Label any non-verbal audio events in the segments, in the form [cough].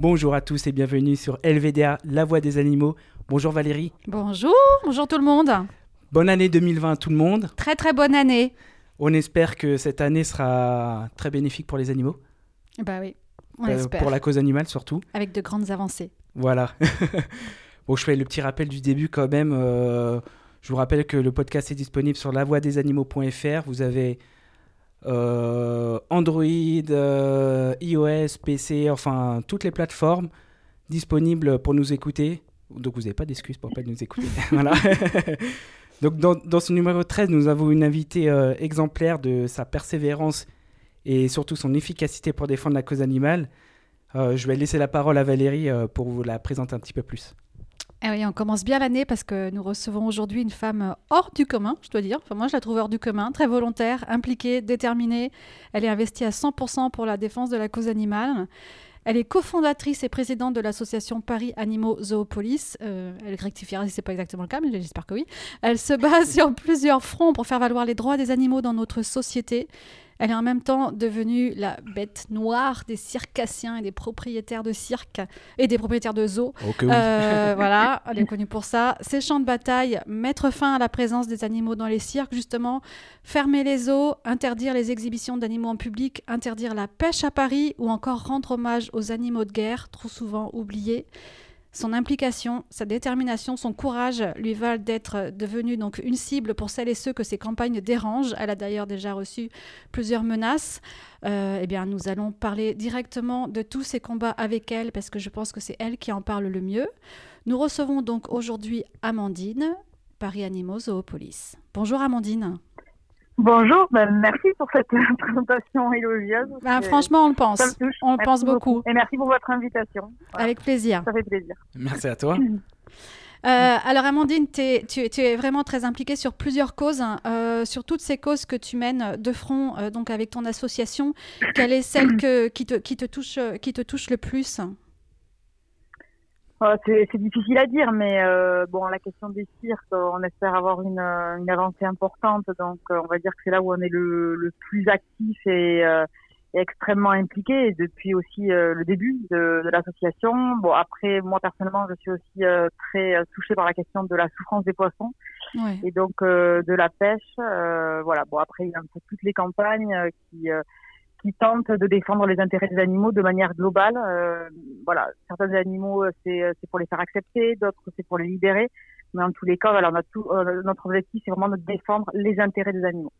Bonjour à tous et bienvenue sur LVDA, la voix des animaux. Bonjour Valérie. Bonjour, bonjour tout le monde. Bonne année 2020 à tout le monde. Très très bonne année. On espère que cette année sera très bénéfique pour les animaux. Bah oui, on Euh, espère. pour la cause animale surtout. Avec de grandes avancées. Voilà. [laughs] bon, je fais le petit rappel du début quand même. euh, je vous rappelle que le podcast est disponible sur lavoidesanimaux.fr. Vous avez Android, euh, iOS, PC, enfin toutes les plateformes disponibles pour nous écouter. Donc vous n'avez pas d'excuses pour pas nous écouter. [laughs] [laughs] Donc dans, dans ce numéro 13, nous avons une invitée euh, exemplaire de sa persévérance et surtout son efficacité pour défendre la cause animale. Euh, je vais laisser la parole à Valérie euh, pour vous la présenter un petit peu plus. Ah oui, on commence bien l'année parce que nous recevons aujourd'hui une femme hors du commun, je dois dire. Moi, je la trouve hors du commun, très volontaire, impliquée, déterminée. Elle est investie à 100% pour la défense de la cause animale. Elle est cofondatrice et présidente de l'association Paris Animaux Zoopolis. Euh, elle rectifiera si ce n'est pas exactement le cas, mais j'espère que oui. Elle se base [laughs] sur plusieurs fronts pour faire valoir les droits des animaux dans notre société. Elle est en même temps devenue la bête noire des circassiens et des propriétaires de cirques et des propriétaires de zoos. Euh, voilà, [laughs] elle est connue pour ça. Ses champs de bataille, mettre fin à la présence des animaux dans les cirques, justement, fermer les zoos, interdire les exhibitions d'animaux en public, interdire la pêche à Paris ou encore rendre hommage aux animaux de guerre, trop souvent oubliés. Son implication, sa détermination, son courage lui valent d'être devenue donc une cible pour celles et ceux que ses campagnes dérangent. Elle a d'ailleurs déjà reçu plusieurs menaces. Euh, eh bien, nous allons parler directement de tous ces combats avec elle parce que je pense que c'est elle qui en parle le mieux. Nous recevons donc aujourd'hui Amandine, Paris Animaux Zoopolis. Bonjour Amandine. Bonjour, ben, merci pour cette [laughs] présentation élogieuse. Ben, franchement, on le pense. ça me touche. On le Merci pense beaucoup. Et merci pour votre invitation. Voilà, Avec plaisir. Ça fait plaisir. Merci à toi. [clears throat] Euh, alors Amandine, tu, tu es vraiment très impliquée sur plusieurs causes, hein, euh, sur toutes ces causes que tu mènes de front euh, donc avec ton association. Quelle est celle [clears throat] que, qui, te, qui, te touche, euh, qui te touche le plus? Euh, c'est c'est difficile à dire, mais euh, bon, la question des cirques, on espère avoir une, une avancée importante. Donc, euh, on va dire que c'est là où on est le, le plus actif et, euh, et extrêmement impliqué depuis aussi euh, le début de, de l'association. Bon, après, moi personnellement, je suis aussi euh, très euh, touchée par la question de la souffrance des poissons. Ouais. et donc euh, de la pêche. euh, voilà. Bon après il y a un peu toutes les campagnes qui euh, qui tentent de défendre les intérêts des animaux de manière globale. Euh, voilà, certains animaux euh, c'est euh, c'est pour les faire accepter, d'autres c'est pour les libérer. Mais en tous les cas, voilà, on a tout, euh, notre objectif c'est vraiment de défendre les intérêts des animaux.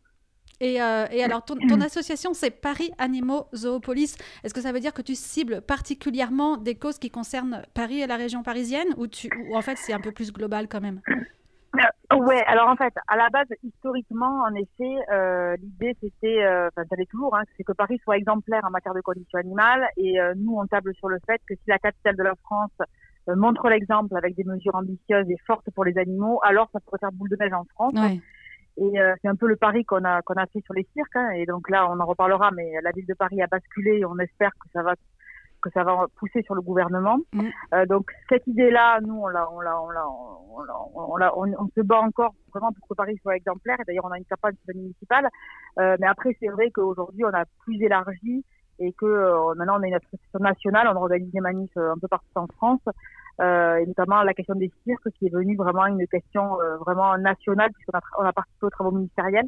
Et, euh, et alors, ton, ton [clears throat] association, c'est Paris Animaux Zoopolis. Est-ce que ça veut dire que tu cibles particulièrement des causes qui concernent Paris et la région parisienne ou, tu, ou en fait c'est un peu plus global quand même? Ouais, alors en fait, à la base, historiquement, en effet, euh, l'idée c'était, euh, enfin, ça l'est toujours, hein, c'est que Paris soit exemplaire en matière de conditions animales. Et euh, nous, on table sur le fait que si la capitale de la France euh, montre l'exemple avec des mesures ambitieuses et fortes pour les animaux, alors ça pourrait faire boule de neige en France. Ouais. Et euh, c'est un peu le pari qu'on a qu'on a fait sur les cirques. hein. et donc là, on en reparlera, mais la ville de Paris a basculé. Et on espère que ça va que ça va pousser sur le gouvernement. Mm. Euh, donc cette idée-là, nous, on l'a, on l'a, on l'a, on, l'a- on, l'a- on- on se bat encore vraiment pour que Paris soit exemplaire. Et d'ailleurs, on a une campagne sur le municipal. Euh, mais après, c'est vrai qu'aujourd'hui, on a plus élargi et que euh, maintenant, on a une association nationale. On organise des manifs un peu partout en France. Et notamment la question des cirques qui est devenue vraiment une question vraiment nationale puisqu'on a, on a participé aux travaux ministériels.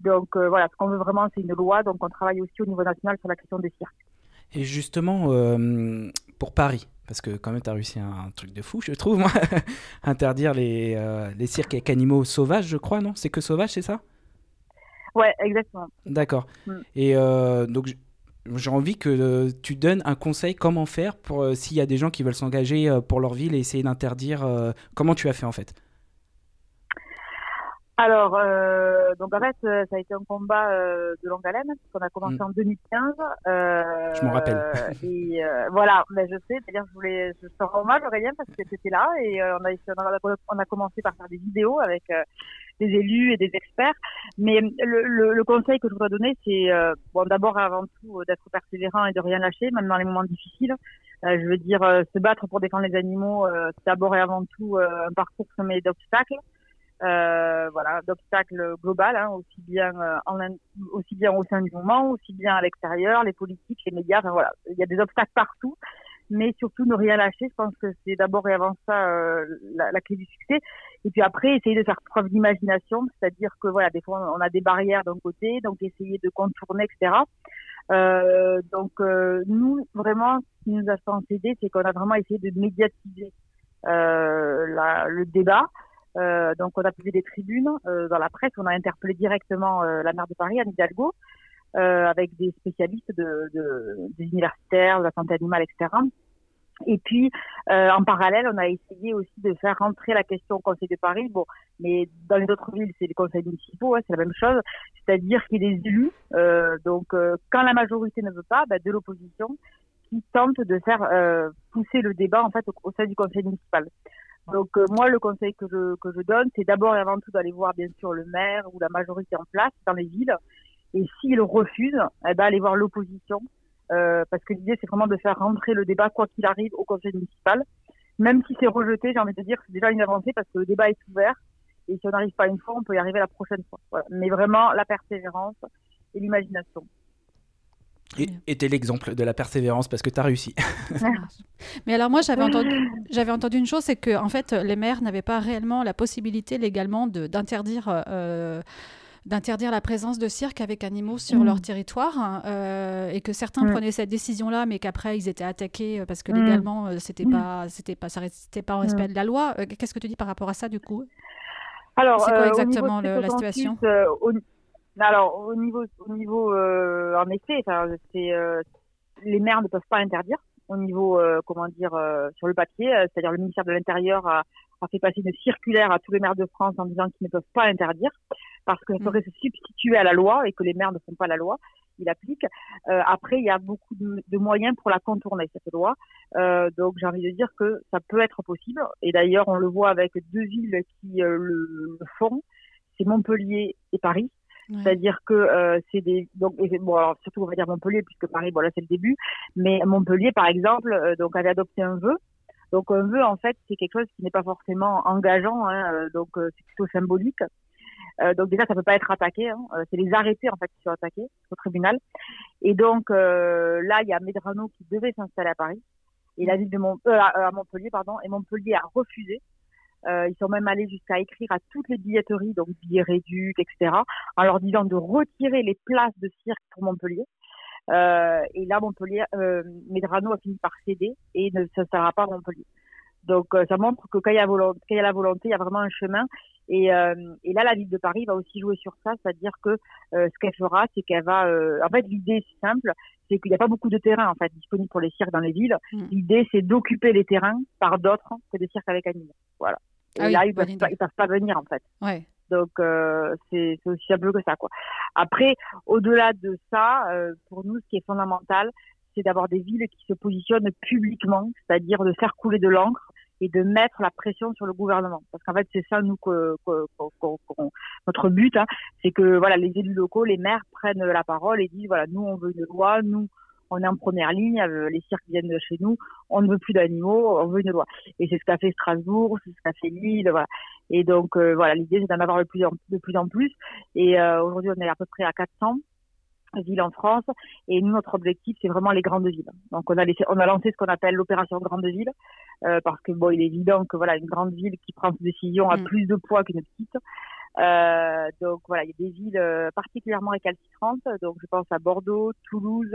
Donc voilà, ce qu'on veut vraiment, c'est une loi. Donc on travaille aussi au niveau national sur la question des cirques. Et justement, euh, pour Paris, parce que quand même, tu as réussi un, truc de fou, je trouve, moi, [laughs] interdire les, euh, les cirques avec animaux sauvages, je crois, non? C'est que sauvage, c'est ça? Ouais, exactement. D'accord. Mm. Et euh, donc, j'ai envie que euh, tu donnes un conseil comment faire pour s'il y a des gens qui veulent s'engager pour leur ville et essayer d'interdire. comment tu as fait en fait? Alors, euh, donc en fait, euh, ça a été un combat euh, de longue haleine, qu'on a commencé Mm. en 2015. Euh, Je m'en rappelle. [laughs] et euh, voilà, mais je sais, d'ailleurs, je voulais, je te rends hommage, Aurélien, parce que c'était là, et euh, on, a, on, a, commencé par faire des vidéos avec euh, des élus et des experts. Mais le, le, le conseil que je voudrais donner, c'est euh, bon, d'abord, avant tout, d'être persévérant et de rien lâcher, même dans les moments difficiles. Euh, je veux dire, euh, se battre pour défendre les animaux, euh, c'est d'abord et avant tout euh, un parcours semé d'obstacles. Euh, voilà, d'obstacles global, hein, aussi bien euh, en, aussi bien au sein du mouvement, aussi bien à l'extérieur, les politiques, les médias. Enfin, voilà, il y a des obstacles partout. mais surtout ne rien lâcher. Je pense que c'est d'abord et avant ça euh, la, la, clé du succès. Et puis après, essayer de faire preuve d'imagination, c'est-à-dire que voilà, des fois on a des barrières d'un côté, donc essayer de contourner, etc. Euh, donc euh, nous, vraiment, ce qui nous a fait c'est qu'on a vraiment essayé de médiatiser euh, la, le débat. Euh, donc on a publié des tribunes dans la presse, on a interpellé directement la maire de Paris, Anne Hidalgo, avec des spécialistes de, de, des universitaires, de la santé animale, etc. Et puis, euh, en parallèle, on a essayé aussi de faire rentrer la question au Conseil de Paris. Bon, mais dans les autres villes, c'est les conseils municipaux, hein, c'est la même chose. C'est-à-dire qu'il y a des élus. Euh, donc, euh, quand la majorité ne veut pas, bah, de l'opposition, qui tente de faire euh, pousser le débat en fait au, sein du conseil municipal. Donc, euh, moi, le conseil que je que je donne, c'est d'abord et avant tout d'aller voir bien sûr le maire ou la majorité en place dans les villes. Et s'ils refusent, eh ben, aller voir l'opposition euh, parce que l'idée c'est vraiment de faire rentrer le débat quoi qu'il arrive au conseil municipal. Même si c'est rejeté, j'ai envie de dire c'est déjà une avancée parce que le débat est ouvert et si on n'arrive pas une fois, on peut y arriver la prochaine fois. Voilà. Mais vraiment la persévérance et l'imagination. Et t'es l'exemple de la persévérance parce que tu as réussi. [laughs] Mais alors moi j'avais entendu, [laughs] j'avais entendu une chose, c'est que en fait les maires n'avaient pas réellement la possibilité légalement d'interdire euh, d'interdire la présence de cirques avec animaux sur mm. leur territoire hein, euh, et que certains prenaient cette décision-là, mais qu'après ils étaient attaqués euh, parce que mm. légalement euh, c'était mm. pas, c'était pas, ça restait pas en respect de la loi. Qu'est-ce que tu dis par rapport à ça du coup? Alors, c'est quoi exactement la situation? Alors au niveau, au niveau, en effet, c'est les maires ne peuvent pas interdire au niveau, comment dire, sur le papier, c'est-à-dire le ministère de l'Intérieur a, a fait passer une circulaire à tous les maires de France en disant qu'ils ne peuvent pas interdire parce que ça mm. se substituer à la loi et que les maires ne font pas la loi, il applique. Euh, après, il y a beaucoup de, de, moyens pour la contourner cette loi. Euh, donc j'ai envie de dire que ça peut être possible. Et d'ailleurs, on le voit avec deux villes qui euh, le, font, c'est Montpellier et Paris. C'est-à-dire que euh, c'est des donc bon alors, surtout on va dire Montpellier puisque Paris voilà c'est le début mais Montpellier par exemple euh, donc avait adopté un vœu donc un vœu en fait c'est quelque chose qui n'est pas forcément engageant hein, euh, donc c'est plutôt symbolique euh, donc déjà, ça peut pas être attaqué. Hein. Euh, c'est les arrêtés en fait qui sont attaqués au tribunal. Et donc euh, là, il y a Medrano qui devait s'installer à Paris et la ville de Mont à Montpellier, pardon, et Montpellier a refusé. Ils sont même allés jusqu'à écrire à toutes les billetteries, donc billets réduits, etc., en leur disant de retirer les places de cirque pour Montpellier. Euh, et là, Montpellier, euh, Medrano a fini par céder et ne s'installera pas à Montpellier. Donc, ça montre que quand il, y a volonté, quand il y a la volonté, il y a vraiment un chemin. Et, euh, et, là, la ville de Paris va aussi jouer sur ça, c'est-à-dire que euh, ce qu'elle fera, c'est qu'elle va. Euh, en fait, l'idée c'est simple, c'est qu'il n'y a pas beaucoup de terrain en fait disponible pour les cirques dans les villes. Mm. L'idée, c'est d'occuper les terrains par d'autres que des cirques avec animaux. Voilà. Et ah là, ils peuvent, pas, ils peuvent pas venir en fait. Ouais. Donc euh, c'est aussi simple que ça quoi. Après, au-delà de ça, pour nous, ce qui est fondamental, c'est d'avoir des villes qui se positionnent publiquement, c'est-à-dire de faire couler de l'encre et de mettre la pression sur le gouvernement. Parce qu'en fait, c'est ça, nous, que, que, notre but, hein, c'est que voilà, les élus locaux, les maires prennent la parole et disent, voilà, nous, on veut une loi, nous, on est en première ligne, euh, les cirques viennent de chez nous, on ne veut plus d'animaux, on veut une loi. Et c'est ce qu'a fait Strasbourg, c'est ce qu'a fait Lille, voilà. Et donc, euh, voilà, l'idée, c'est d'en avoir de plus en, de plus en plus. Et euh, aujourd'hui, on est à peu près à 400 villes en France. Et nous, notre objectif, c'est vraiment les grandes villes. Donc, on a, laissé, on a lancé ce qu'on appelle l'opération grande ville, euh, parce que bon, il est évident que voilà, une grande ville qui prend ses décisions a mm. plus de poids qu'une petite. Euh, donc voilà, il y a des villes particulièrement récalcitrantes. Donc, je pense à Bordeaux, Toulouse,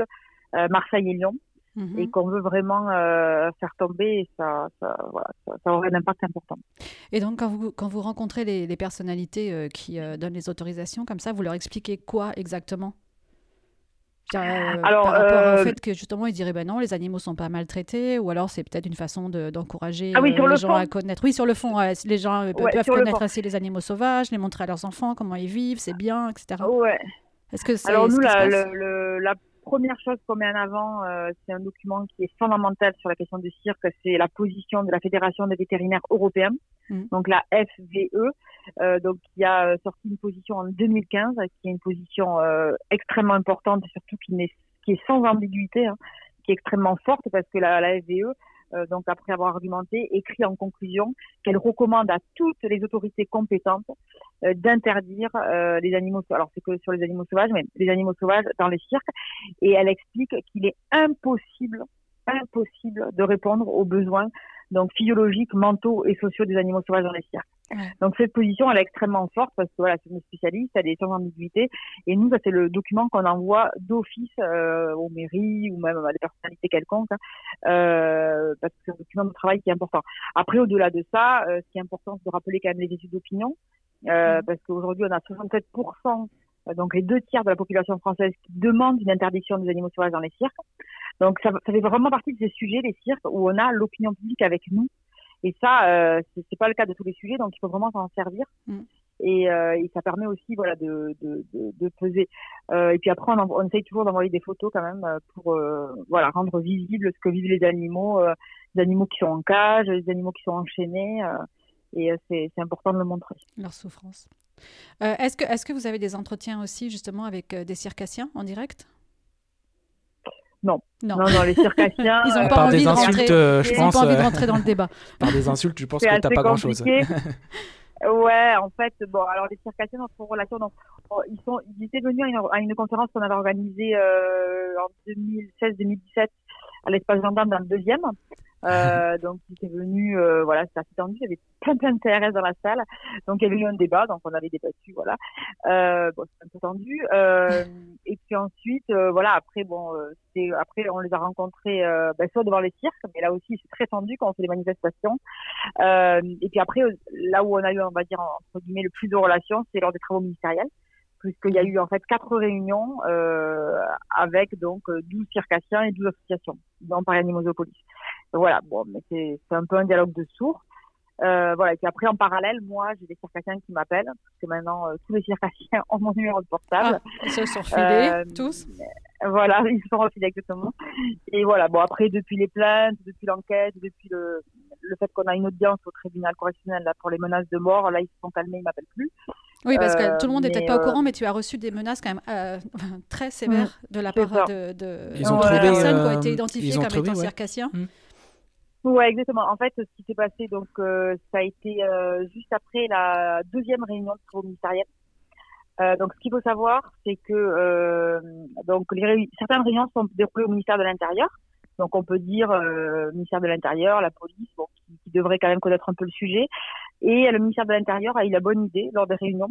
Marseille et Lyon. Mm-hmm. Et qu'on veut vraiment euh, faire tomber, ça, ça, voilà, ça, ça, aurait un impact important. Et donc, quand vous, quand vous rencontrez les, les personnalités euh, qui donnent les autorisations comme ça, vous leur expliquez quoi exactement? Euh, alors, par rapport au euh, fait que justement ils diraient ben non les animaux sont pas maltraités ou alors c'est peut-être une façon d'encourager ah euh, les gens à connaître oui sur le fond les gens peuvent connaître assez les animaux sauvages les montrer à leurs enfants comment ils vivent c'est bien etc ouais. est-ce que alors nous la, la, première chose qu'on met en avant c'est un document qui est fondamental sur la question du cirque c'est la position de la fédération des vétérinaires européens mm. donc la FVE euh, donc il a euh, sorti une position en 2015 qui est une position euh, extrêmement importante et surtout qui, est, qui est sans ambiguïté, hein, qui est extrêmement forte parce que la, la FVE euh, donc après avoir argumenté, écrit en conclusion qu'elle recommande à toutes les autorités compétentes euh, d'interdire euh, les animaux. Alors c'est que sur les animaux sauvages, mais les animaux sauvages dans les cirques. Et elle explique qu'il est impossible impossible de répondre aux besoins donc physiologiques, mentaux et sociaux des animaux sauvages dans les cirques. Donc cette position, elle est extrêmement forte parce que voilà, c'est une spécialiste, elle est sans ambiguïté. Et nous, ça c'est le document qu'on envoie d'office euh, aux mairies ou même à des personnalités quelconques, hein, euh, parce que c'est un document de travail qui est important. Après, au-delà de ça, euh, ce qui est important, c'est de rappeler quand même les études d'opinion, euh, parce qu'aujourd'hui, on a 67% euh, donc les deux tiers de la population française qui demandent une interdiction des animaux sauvages dans les cirques. Donc ça, ça fait vraiment partie de ces sujets, les cirques, où on a l'opinion publique avec nous. Et ça, euh, c'est pas le cas de tous les sujets, donc il faut vraiment s'en servir. Mm. Et, euh, et, ça permet aussi voilà de, de, de, de peser. Euh, et puis après, on, on essaye toujours d'envoyer des photos quand même euh, pour euh, voilà rendre visible ce que vivent les animaux, les animaux qui sont en cage, les animaux qui sont enchaînés. et c'est important de le montrer. Leur souffrance. est-ce que est-ce que vous avez des entretiens aussi justement avec des circassiens en direct? Non. non. Non, les circassiens. [laughs] Ils n'ont pas, envie, de rentrer, euh, je pense, pas envie de rentrer dans le débat. [laughs] Par des insultes, je pense que tu n'as pas grand-chose. [laughs] ouais, en fait, bon, alors les circassiens, notre relation, donc, ils, sont, ils étaient venus à une, conférence qu'on avait organisée euh, en 2016-2017 à l'espace gendarme dans le deuxième. Euh, donc, il était venu, euh, voilà, c'était assez tendu. Il y avait plein, plein de CRS dans la salle. Donc, il y avait eu un débat. Donc, on avait débattu, voilà. Euh, bon, c'était un peu tendu. Euh, et puis ensuite, euh, voilà, après, bon, euh, c'est, après, on les a rencontrés, ben, soit devant les cirques, mais là aussi, c'est très tendu quand on fait des manifestations. et puis après, là où on a eu, on va dire, entre guillemets, le plus de relations, c'est lors des travaux ministériels puisqu'il y a eu en fait quatre réunions euh, avec donc 12 circassiens et 12 associations dans Paris Animosopolis voilà, bon, mais c'est un peu un dialogue de sourds. Euh, voilà, et puis après, en parallèle, moi, j'ai des circassiens qui m'appellent, parce que maintenant, euh, tous les circassiens [laughs] ont mon numéro de portable. Ah, ils se sont refilés, euh, tous Voilà, [laughs] ils se sont refilés exactement. Et voilà, bon, après, depuis les plaintes, depuis l'enquête, depuis le, le fait qu'on a une audience au tribunal correctionnel là, pour les menaces de mort, là, ils se sont calmés, ils m'appellent plus. Oui, parce que tout le monde n'est peut-être pas au courant, mais tu as reçu des menaces quand même [laughs] très sévères mm. de la part de, de, ils ont trouvé, personnes qui ont été identifiées comme étant circassiens. Mm. Ouais, exactement. En fait, ce qui s'est passé, donc, euh, ça a été euh, juste après la deuxième réunion de bureau ministériel. Euh, donc, ce qu'il faut savoir, c'est que euh, donc les certaines réunions sont déroulées au ministère de l'Intérieur. Donc, on peut dire ministère de l'Intérieur, la police, bon, qui, qui, devrait quand même connaître un peu le sujet. Et le ministère de l'Intérieur a eu la bonne idée lors des réunions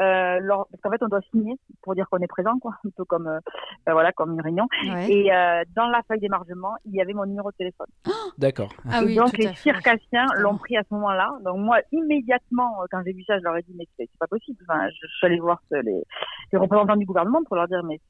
euh, parce qu'en fait on doit signer pour dire qu'on est présent quoi. Un peu comme euh, ben voilà comme une réunion. Et euh, dans la feuille d'émargement il y avait mon numéro de téléphone. [gasps] D'accord. ah oui, donc les circassiens l'ont pris à ce moment là donc moi immédiatement euh, quand j'ai vu ça je leur ai dit mais c'est pas possible. Enfin, je, suis allée voir les, les, représentants du gouvernement pour leur dire mais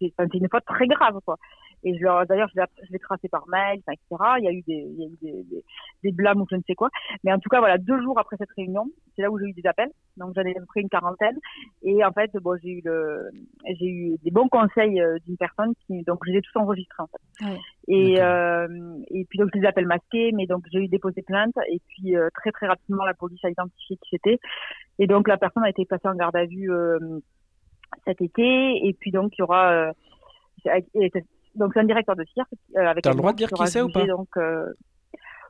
c'est une faute très grave quoi et je leur d'ailleurs je l'ai tracé par mail etc il y a eu des il y a eu des, des, des blâmes ou je ne sais quoi. Mais en tout cas voilà deux jours après cette réunion c'est là où j'ai eu des appels. Donc j'en ai pris une quarantaine. Et en fait, bon, j'ai eu le, j'ai eu des bons conseils euh, d'une personne qui, donc je les ai tous enregistrés en fait. Et euh, et puis donc je les appelle masqués, mais donc j'ai eu déposé plainte. Et puis euh, très très rapidement la police a identifié qui c'était. Et donc la personne a été placée en garde à vue euh, cet été. Et puis donc il y aura donc c'est un directeur de cirque avec. T'as le droit de dire qui c'est ou pas donc,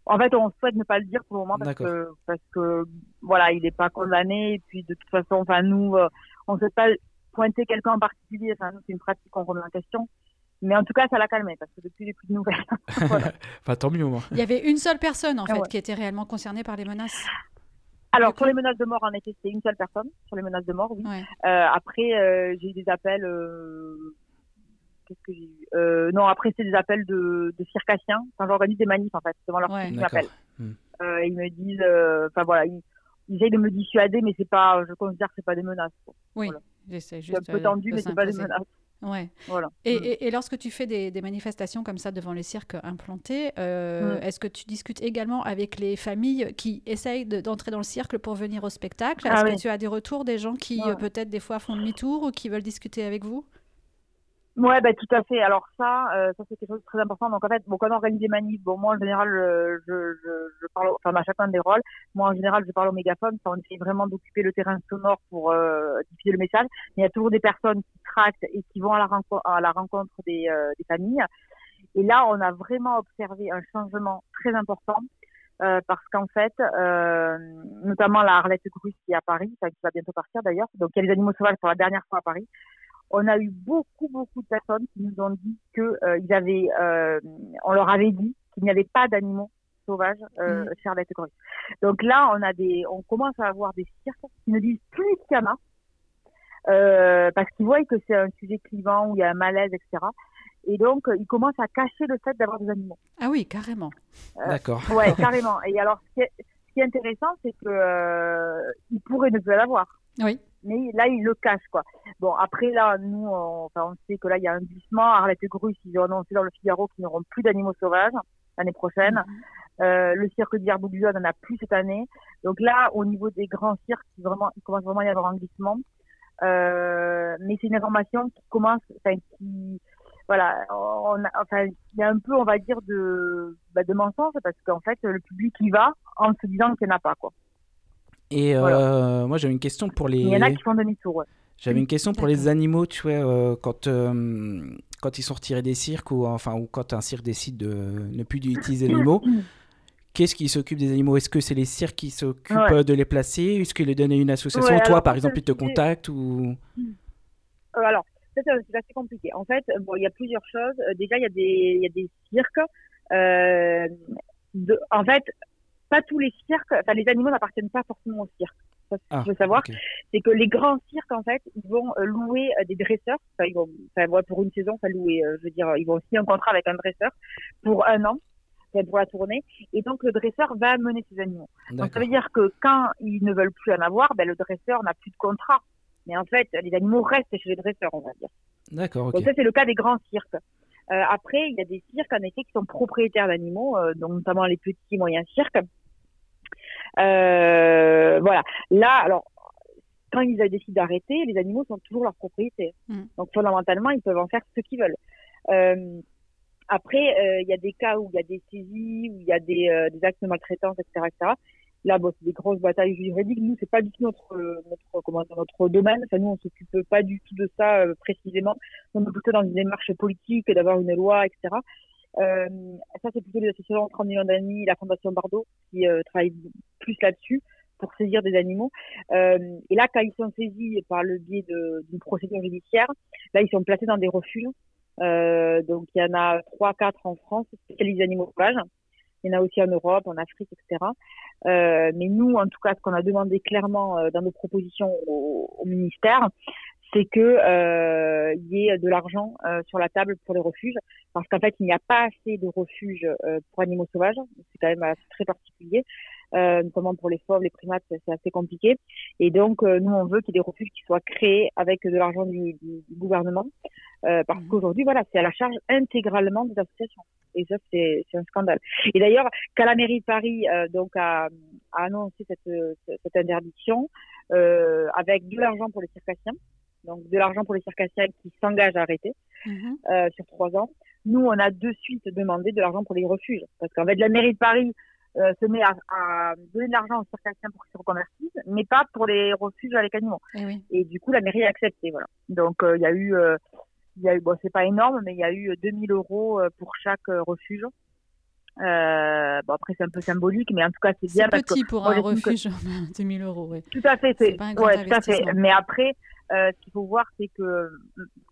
en fait, on souhaite ne pas le dire pour le moment parce que, parce que voilà, il n'est pas condamné. Et puis, de toute façon, enfin, nous, euh, on ne souhaite pas pointer quelqu'un en particulier. Enfin, nous, c'est une pratique qu'on remet en question. Mais en tout cas, ça l'a calmé parce que depuis, les plus de nouvelles. [laughs] [laughs] enfin, tant mieux, moi. Il y avait une seule personne, en fait, qui était réellement concernée par les menaces. Alors, pour les menaces de mort, en effet, c'était une seule personne. Sur les menaces de mort, oui. Euh, après, euh, j'ai eu des appels qu'est-ce que j'ai eu euh, Non, après c'est des appels de, de circassiens. Enfin, j'organise des manifs en fait, devant leur ouais. m'appellent. Hmm. Euh, ils me disent, euh, enfin voilà, ils, ils, essayent de me dissuader, mais c'est pas, je considère que c'est pas des menaces. Quoi. Oui, voilà. c'est juste. un peu tendu, mais c'est pas des menaces. Ouais. Voilà. Et, mm. et, et, lorsque tu fais des, des, manifestations comme ça devant les cirques implantés, euh, mm. est-ce que tu discutes également avec les familles qui essayent d'entrer dans le cirque pour venir au spectacle? Est-ce ah, que oui. tu as des retours des gens qui ouais. peut-être des fois font demi-tour ou qui veulent discuter avec vous? Ouais, bah, tout à fait. Alors ça, euh, ça c'est quelque chose de très important. Donc en fait, bon, quand on organise des manifs, bon, moi en général, je, je, je parle, enfin à chacun des rôles. Moi en général, je parle au mégaphone. Ça, on essaie vraiment d'occuper le terrain sonore pour euh, diffuser le message. Mais il y a toujours des personnes qui tractent et qui vont à la rencontre, à la rencontre des, euh, des familles. Et là, on a vraiment observé un changement très important. Euh, parce qu'en fait, euh, notamment la Arlette Grus qui est à Paris, qui va bientôt partir d'ailleurs, donc il y a les animaux sauvages pour la dernière fois à Paris on a eu beaucoup, beaucoup de personnes qui nous ont dit que euh, ils avaient, euh, on leur avait dit qu'il n'y avait pas d'animaux sauvages euh, Mm. chez Arlette Corrèze. Donc là, on a des, on commence à avoir des cirques qui nous disent plus qu'il y en a, euh, parce qu'ils voient que c'est un sujet clivant où il y a un malaise, etc. Et donc, ils commencent à cacher le fait d'avoir des animaux. Ah oui, carrément. Euh, D'accord. Ouais, carrément. Et alors, ce qui est, ce qui est intéressant, c'est que euh, ils pourraient ne plus l'avoir. Oui. Mais là, ils le cachent, quoi. Bon, après, là, nous, on, enfin, on sait que là, il y a un glissement. Arlette Grus, ils ont annoncé dans le Figaro qu'ils n'auront plus d'animaux sauvages l'année prochaine. Mhm. Euh, le cirque d'Hirbouglio n'en a plus cette année. Donc là, au niveau des grands cirques, il, vraiment, il commence vraiment à y avoir un glissement. Euh, mais c'est une information qui commence, enfin, qui, voilà, on a, enfin, il y a un peu, on va dire, de, bah, de mensonge parce qu'en fait, le public y va en se disant qu'il n'y en a pas, quoi. Et euh, Voilà. moi, j'avais une question pour les. Il y en a qui font demi-tour, ouais. J'avais une question pour les animaux, tu vois, euh, quand, euh, quand ils sont retirés des cirques ou enfin ou quand un cirque décide de ne plus utiliser les [coughs] animaux, qu'est-ce qui s'occupe des animaux? Est-ce que c'est les cirques qui s'occupent Ouais. de les placer? Est-ce qu'ils les donnent à une association? Ouais, Toi, par exemple, ils te contactent ou? Euh, alors, c'est assez compliqué. En fait, bon, il y a plusieurs choses. Déjà, il y a des, il y a des cirques. De, en fait, pas tous les cirques, enfin, les animaux n'appartiennent pas forcément au cirque. Ça, ce qu'il Ah, faut savoir, ok. c'est que les grands cirques, en fait, ils vont euh, louer euh, des dresseurs. Enfin, ils vont, enfin, ouais, pour une saison, ça louer, euh, je veux dire, ils vont signer un contrat avec un dresseur pour un an, pour la tournée. Et donc, le dresseur va amener ces animaux. Donc, ça veut dire que quand ils ne veulent plus en avoir, ben, le dresseur n'a plus de contrat. Mais en fait, les animaux restent chez les dresseurs, on va dire. D'accord. Donc ça, c'est le cas des grands cirques. Euh, après, il y a des cirques, en effet, qui sont propriétaires d'animaux, euh, donc notamment les petits et moyens cirques. Euh, voilà. Là, alors, quand ils décident d'arrêter, les animaux sont toujours leur propriété. Mm. Donc fondamentalement, ils peuvent en faire ce qu'ils veulent. Euh, après, euh, il y a des cas où il y a des saisies, où il y a des, des actes de maltraitance, etc., etc. Là, bon, c'est des grosses batailles juridiques. Nous, c'est pas du tout notre, notre, comment dire, notre domaine. Enfin, nous, on s'occupe pas du tout de ça précisément. On est plutôt dans une démarche politique et d'avoir une loi, etc. Euh, ça, c'est plutôt les associations 30 millions d'amis, la Fondation Bardot, qui euh, travaillent plus là-dessus pour saisir des animaux. Euh, et là, quand ils sont saisis par le biais d'une procédure judiciaire, là, ils sont placés dans des refuges. Euh, donc, il y en a trois, quatre en France, spécialisés animaux sauvages. Il y en a aussi en Europe, en Afrique, etc. Euh, mais nous, en tout cas, ce qu'on a demandé clairement euh, dans nos propositions au, au ministère, c'est que euh, il y ait de l'argent euh, sur la table pour les refuges, parce qu'en fait, il n'y a pas assez de refuges euh, pour animaux sauvages. C'est quand même très particulier, euh, notamment pour les fauves, les primates, c'est assez compliqué. Et donc, euh, nous, on veut qu'il y ait des refuges qui soient créés avec de l'argent du, du, du gouvernement, euh, parce Mhm. qu'aujourd'hui, voilà, c'est à la charge intégralement des associations. Et ça, c'est c'est un scandale. Et d'ailleurs, quand la mairie de Paris euh, donc a, a annoncé cette, cette interdiction euh, avec de l'argent pour les circassiens, donc de l'argent pour les circassiens qui s'engagent à arrêter Mhm. euh, sur trois ans, nous on a de suite demandé de l'argent pour les refuges parce qu'en fait la mairie de Paris euh, se met à, à donner de l'argent aux circassiens pour qu'ils se reconvertissent, mais pas pour les refuges avec animaux. Eh oui. Et du coup la mairie a accepté, voilà. Donc euh, il y a eu euh, il y a eu, bon, c'est pas énorme, mais il y a eu 2000 euros euh, pour chaque refuge. Euh, bon, après, c'est un peu symbolique, mais en tout cas, c'est bien C'est que petit pour moi, un j'estime que- refuge, [laughs] 2000 euros. Ouais. tout à fait, C'est ouais, tout à fait. Mais après, euh, ce qu'il faut voir, c'est que euh,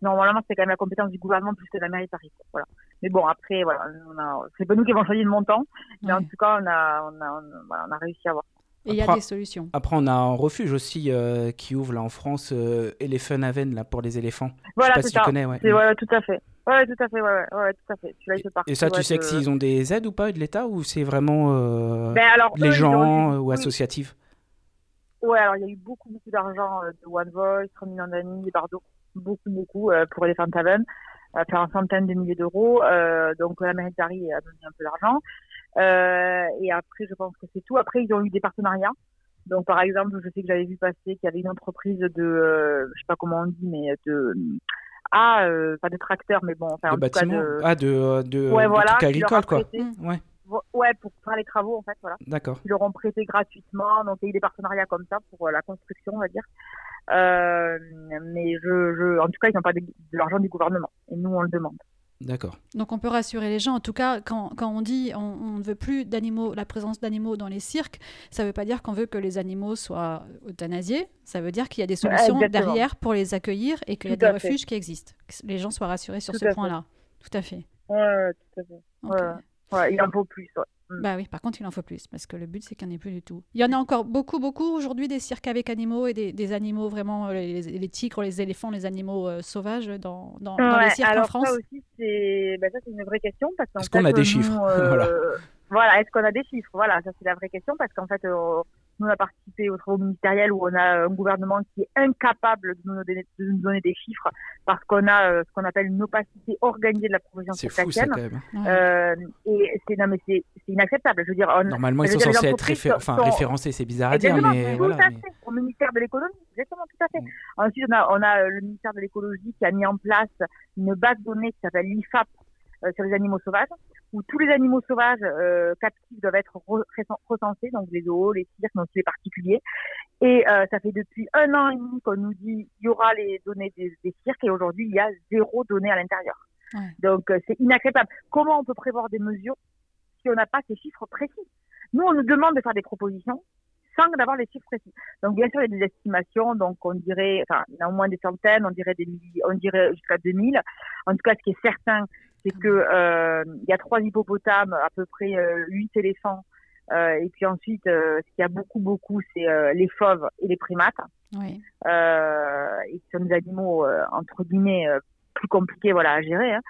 normalement, c'est quand même la compétence du gouvernement plus que de la mairie de Paris. Voilà. Mais bon, après, voilà, on a, c'est pas nous qui avons choisi le montant, mais en tout cas, on a, on a, on a, voilà, on a réussi à avoir. Et il y a des solutions. Après, on a un refuge aussi euh, qui ouvre là en France, euh, Elephant Haven, là pour les éléphants. Voilà, Je sais pas si tu connais, ouais. Voilà, tout à fait. Ouais, tout à fait, ouais, ouais, ouais, tout à fait. Il fait partie. Et ça, tu ouais, sais de- que s'ils ont des aides ou pas de l'État ou c'est vraiment euh, Ben alors, les gens ou oui. Ouais, alors il y a eu beaucoup, beaucoup d'argent euh, de One Voice, 30 millions d'amis, des Bardo, beaucoup, beaucoup euh, pour Elephant Haven, euh, faire une centaine de milliers d'euros. Euh, donc la mairie de Paris a donné un peu d'argent. Euh, et après, je pense que c'est tout. Après, ils ont eu des partenariats. Donc par exemple, je sais que j'avais vu passer qu'il y avait une entreprise de, euh, je sais pas comment on dit, mais de ah, euh, pas de tracteurs, mais bon, enfin en de tout cas bâtiments de Ah, de, de, ouais de voilà, trucs agricoles, quoi. prêté- Mm. Ouais, ouais pour faire les travaux en fait, voilà d'accord. qui leur ont prêté gratuitement. Donc, il y a eu des partenariats comme ça pour euh, la construction, on va dire. Euh, mais je, je, en tout cas, ils n'ont pas de, de l'argent du gouvernement. Et nous, on le demande. D'accord. Donc on peut rassurer les gens. En tout cas, quand, quand on dit on, on ne veut plus d'animaux, la présence d'animaux dans les cirques, ça ne veut pas dire qu'on veut que les animaux soient euthanasiés. Ça veut dire qu'il y a des solutions Exactement. derrière pour les accueillir et qu'il y a des fait. refuges qui existent. Que les gens soient rassurés sur Tout ce point-là. Tout à fait. Ouais, tout à fait. Ouais. Ouais, il en faut plus. ouais. Mm. Bah oui, par contre, il en faut plus, parce que le but, c'est qu'il n'y en ait plus du tout. Il y en a encore beaucoup, beaucoup aujourd'hui, des cirques avec animaux et des, des animaux vraiment, euh, les, les tigres, les éléphants, les animaux euh, sauvages dans, dans, dans les cirques alors en France. ça aussi, c'est ça, c'est une vraie question parce qu'en Est-ce qu'on a des chiffres? [laughs] euh, Voilà. Voilà, est-ce qu'on a des chiffres? Voilà, ça c'est la vraie question parce qu'en fait, euh, nous on a participé aux travaux ministériels où on a un gouvernement qui est incapable de nous donner, de nous donner des chiffres parce qu'on a euh, ce qu'on appelle une opacité organisée de la profession C'est fou ça circassienne. quand même. Ouais. Euh, et c'est non mais c'est inacceptable. Je veux dire, on, Normalement, ils sont dire, censés être réfé- enfin, sont- référencés, c'est bizarre à dire, mais tout voilà. à mais- fait, au ministère de l'économie, exactement, tout à fait. Mm. Ensuite, on a, on a euh, le ministère de l'écologie qui a mis en place une base de données qui s'appelle l'IFAP euh, sur les animaux sauvages, où tous les animaux sauvages euh, captifs doivent être re- recen- recensés, donc les zoos, les cirques, aussi les particuliers. Et euh, ça fait depuis un an et demi qu'on nous dit il y aura les données des, des cirques, et aujourd'hui il y a zéro donnée à l'intérieur. Ouais. Donc euh, c'est inacceptable. Comment on peut prévoir des mesures si on n'a pas ces chiffres précis? Nous, on nous demande de faire des propositions sans d'avoir les chiffres précis. Donc bien sûr, il y a des estimations, donc on dirait, enfin, il y en a au moins des centaines, on dirait des milliers, on dirait jusqu'à 2000. En tout cas, ce qui est certain, c'est que euh, il y a trois hippopotames, à peu près euh, huit éléphants, euh, et puis ensuite, ce qu'il y a beaucoup, beaucoup, c'est les fauves et les primates, Oui. et qui sont des animaux entre guillemets plus compliqués, voilà, à gérer. hein.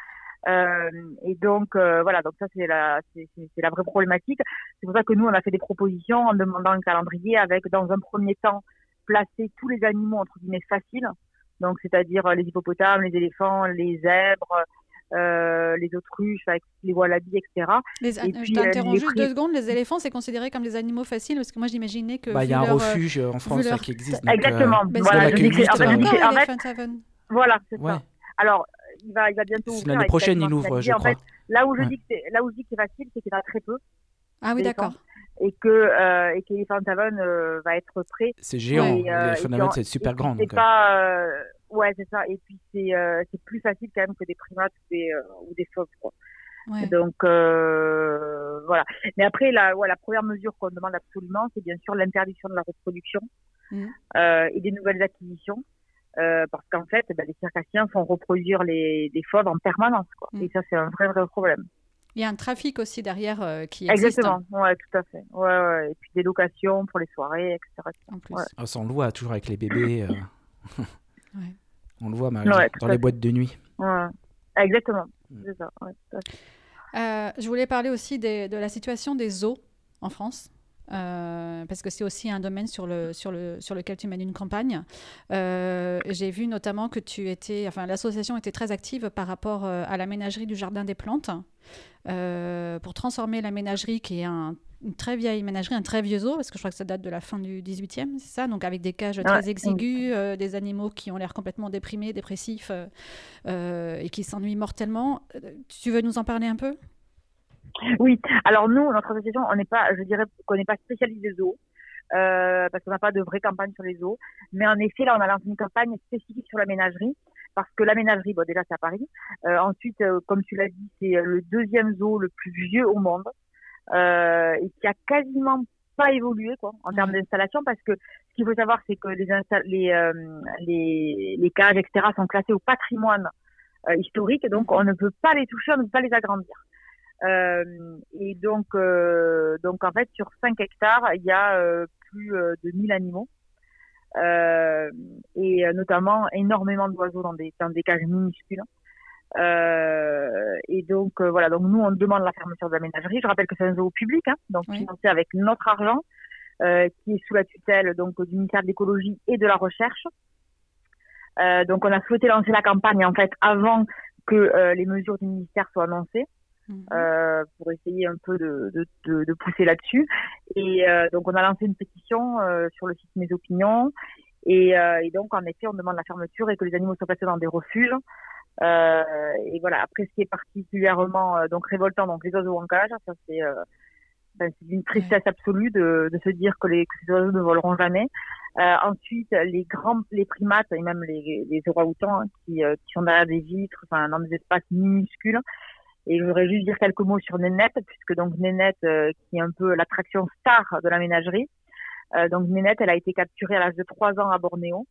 Euh, et donc euh, voilà, donc ça c'est la c'est la vraie problématique. C'est pour ça que nous on a fait des propositions en demandant un calendrier avec dans un premier temps placer tous les animaux entre guillemets faciles, donc c'est-à-dire les hippopotames, les éléphants, les zèbres, euh, les autruches, avec les wallabies, etc. Les, Et je puis, t'interromps euh, juste prix- deux secondes. Les éléphants, c'est considéré comme des animaux faciles parce que moi, j'imaginais que. Bah, il y a un leur, euh, refuge en France là, qui existe. donc, Exactement. Ben, voilà, je que c'est- en fait, je que- en fait, Elephant Haven. voilà, c'est Ouais. ça. Alors, il va, il va bientôt C'est ouvrir. l'année prochaine, il ouvre, je crois. fait, là où je Ouais. dis que c'est, là où je dis que c'est facile, c'est qu'il y en a très peu Ah oui, d'accord. et que euh, et qu'Elephant Haven euh, va être prêt. C'est géant. Et, euh, c'est super grand. C'est pas, euh, ouais, c'est ça. Et puis c'est euh, c'est plus facile quand même que des primates ou des euh, ou des fauves. Quoi. Ouais. Donc euh, voilà. Mais après la ouais, la première mesure qu'on demande absolument, c'est bien sûr l'interdiction de la reproduction Mhm. euh, et des nouvelles acquisitions. Euh, parce qu'en fait, ben, les circassiens font reproduire les, les fauves en permanence. Quoi. Mhm. Et ça, c'est un vrai, vrai problème. Il y a un trafic aussi derrière euh, qui existe. Exactement, ouais, tout à fait. Ouais, ouais. Et puis des locations pour les soirées, etc. En plus. Ouais. ah, on le voit toujours avec les bébés. euh, [laughs] Ouais. On le voit Marie, Ouais, tout dans les fait. boîtes de nuit. Ouais. Exactement, Mm. c'est ça. Ouais, tout à fait. Euh, je voulais parler aussi des- de la situation des zoos en France. Euh, parce que c'est aussi un domaine sur, le, sur, le, sur lequel tu mènes une campagne. Euh, J'ai vu notamment que tu étais, enfin, l'association était très active par rapport euh, à la ménagerie du Jardin des Plantes euh, pour transformer la ménagerie qui est un- une très vieille ménagerie, un très vieux zoo, parce que je crois que ça date de la fin du 18e, c'est ça? Donc avec des cages très Ouais. exiguës, des animaux qui ont l'air complètement déprimés, dépressifs et qui s'ennuient mortellement. Tu veux nous en parler un peu? Oui, alors nous, notre association, on n'est pas, je dirais qu'on n'est pas spécialisé zoos, euh, parce qu'on n'a pas de vraie campagne sur les zoos. Mais en effet, là, on a lancé une campagne spécifique sur la ménagerie, parce que la ménagerie, bon, déjà, c'est à Paris. Euh, ensuite, euh, comme tu l'as dit, c'est euh, le deuxième zoo le plus vieux au monde, euh, et qui a quasiment pas évolué, quoi, en termes Ouais. d'installation, parce que ce qu'il faut savoir, c'est que les, les, euh, les, les cages, etc., sont classées au patrimoine euh, historique, donc on ne peut pas les toucher, on ne peut pas les agrandir. Euh, et donc, euh, donc en fait, sur 5 hectares, il y a euh, plus de 1000 animaux. Euh, et euh, notamment énormément d'oiseaux dans des, dans des cages minuscules. Euh, et donc euh, voilà, donc nous on demande la fermeture de la ménagerie. Je rappelle que c'est un zoo public, hein, donc Oui. financé avec notre argent, euh, qui est sous la tutelle donc du ministère de l'écologie et de la recherche. Euh, donc on a souhaité lancer la campagne en fait avant que euh, les mesures du ministère soient annoncées Mhm. euh, pour essayer un peu de, de, de, de pousser là-dessus. Et euh, donc on a lancé une pétition euh, sur le site Mes Opinions. Et, euh, et donc en effet on demande la fermeture et que les animaux soient placés dans des refuges. Euh, et voilà. Après ce qui est particulièrement euh, donc révoltant, donc les oiseaux en cage, ça c'est euh, ben, d'une tristesse absolue de, de se dire que, les, que ces oiseaux ne voleront jamais. ensuite, les grands, les primates et même les, les orang-outans hein, qui, qui sont derrière des vitres, enfin dans des espaces minuscules. Et je voudrais juste dire quelques mots sur Nénette, puisque donc Nénette, qui est un peu l'attraction star de la ménagerie. donc Nénette, elle a été capturée à l'âge de 3 ans à Bornéo.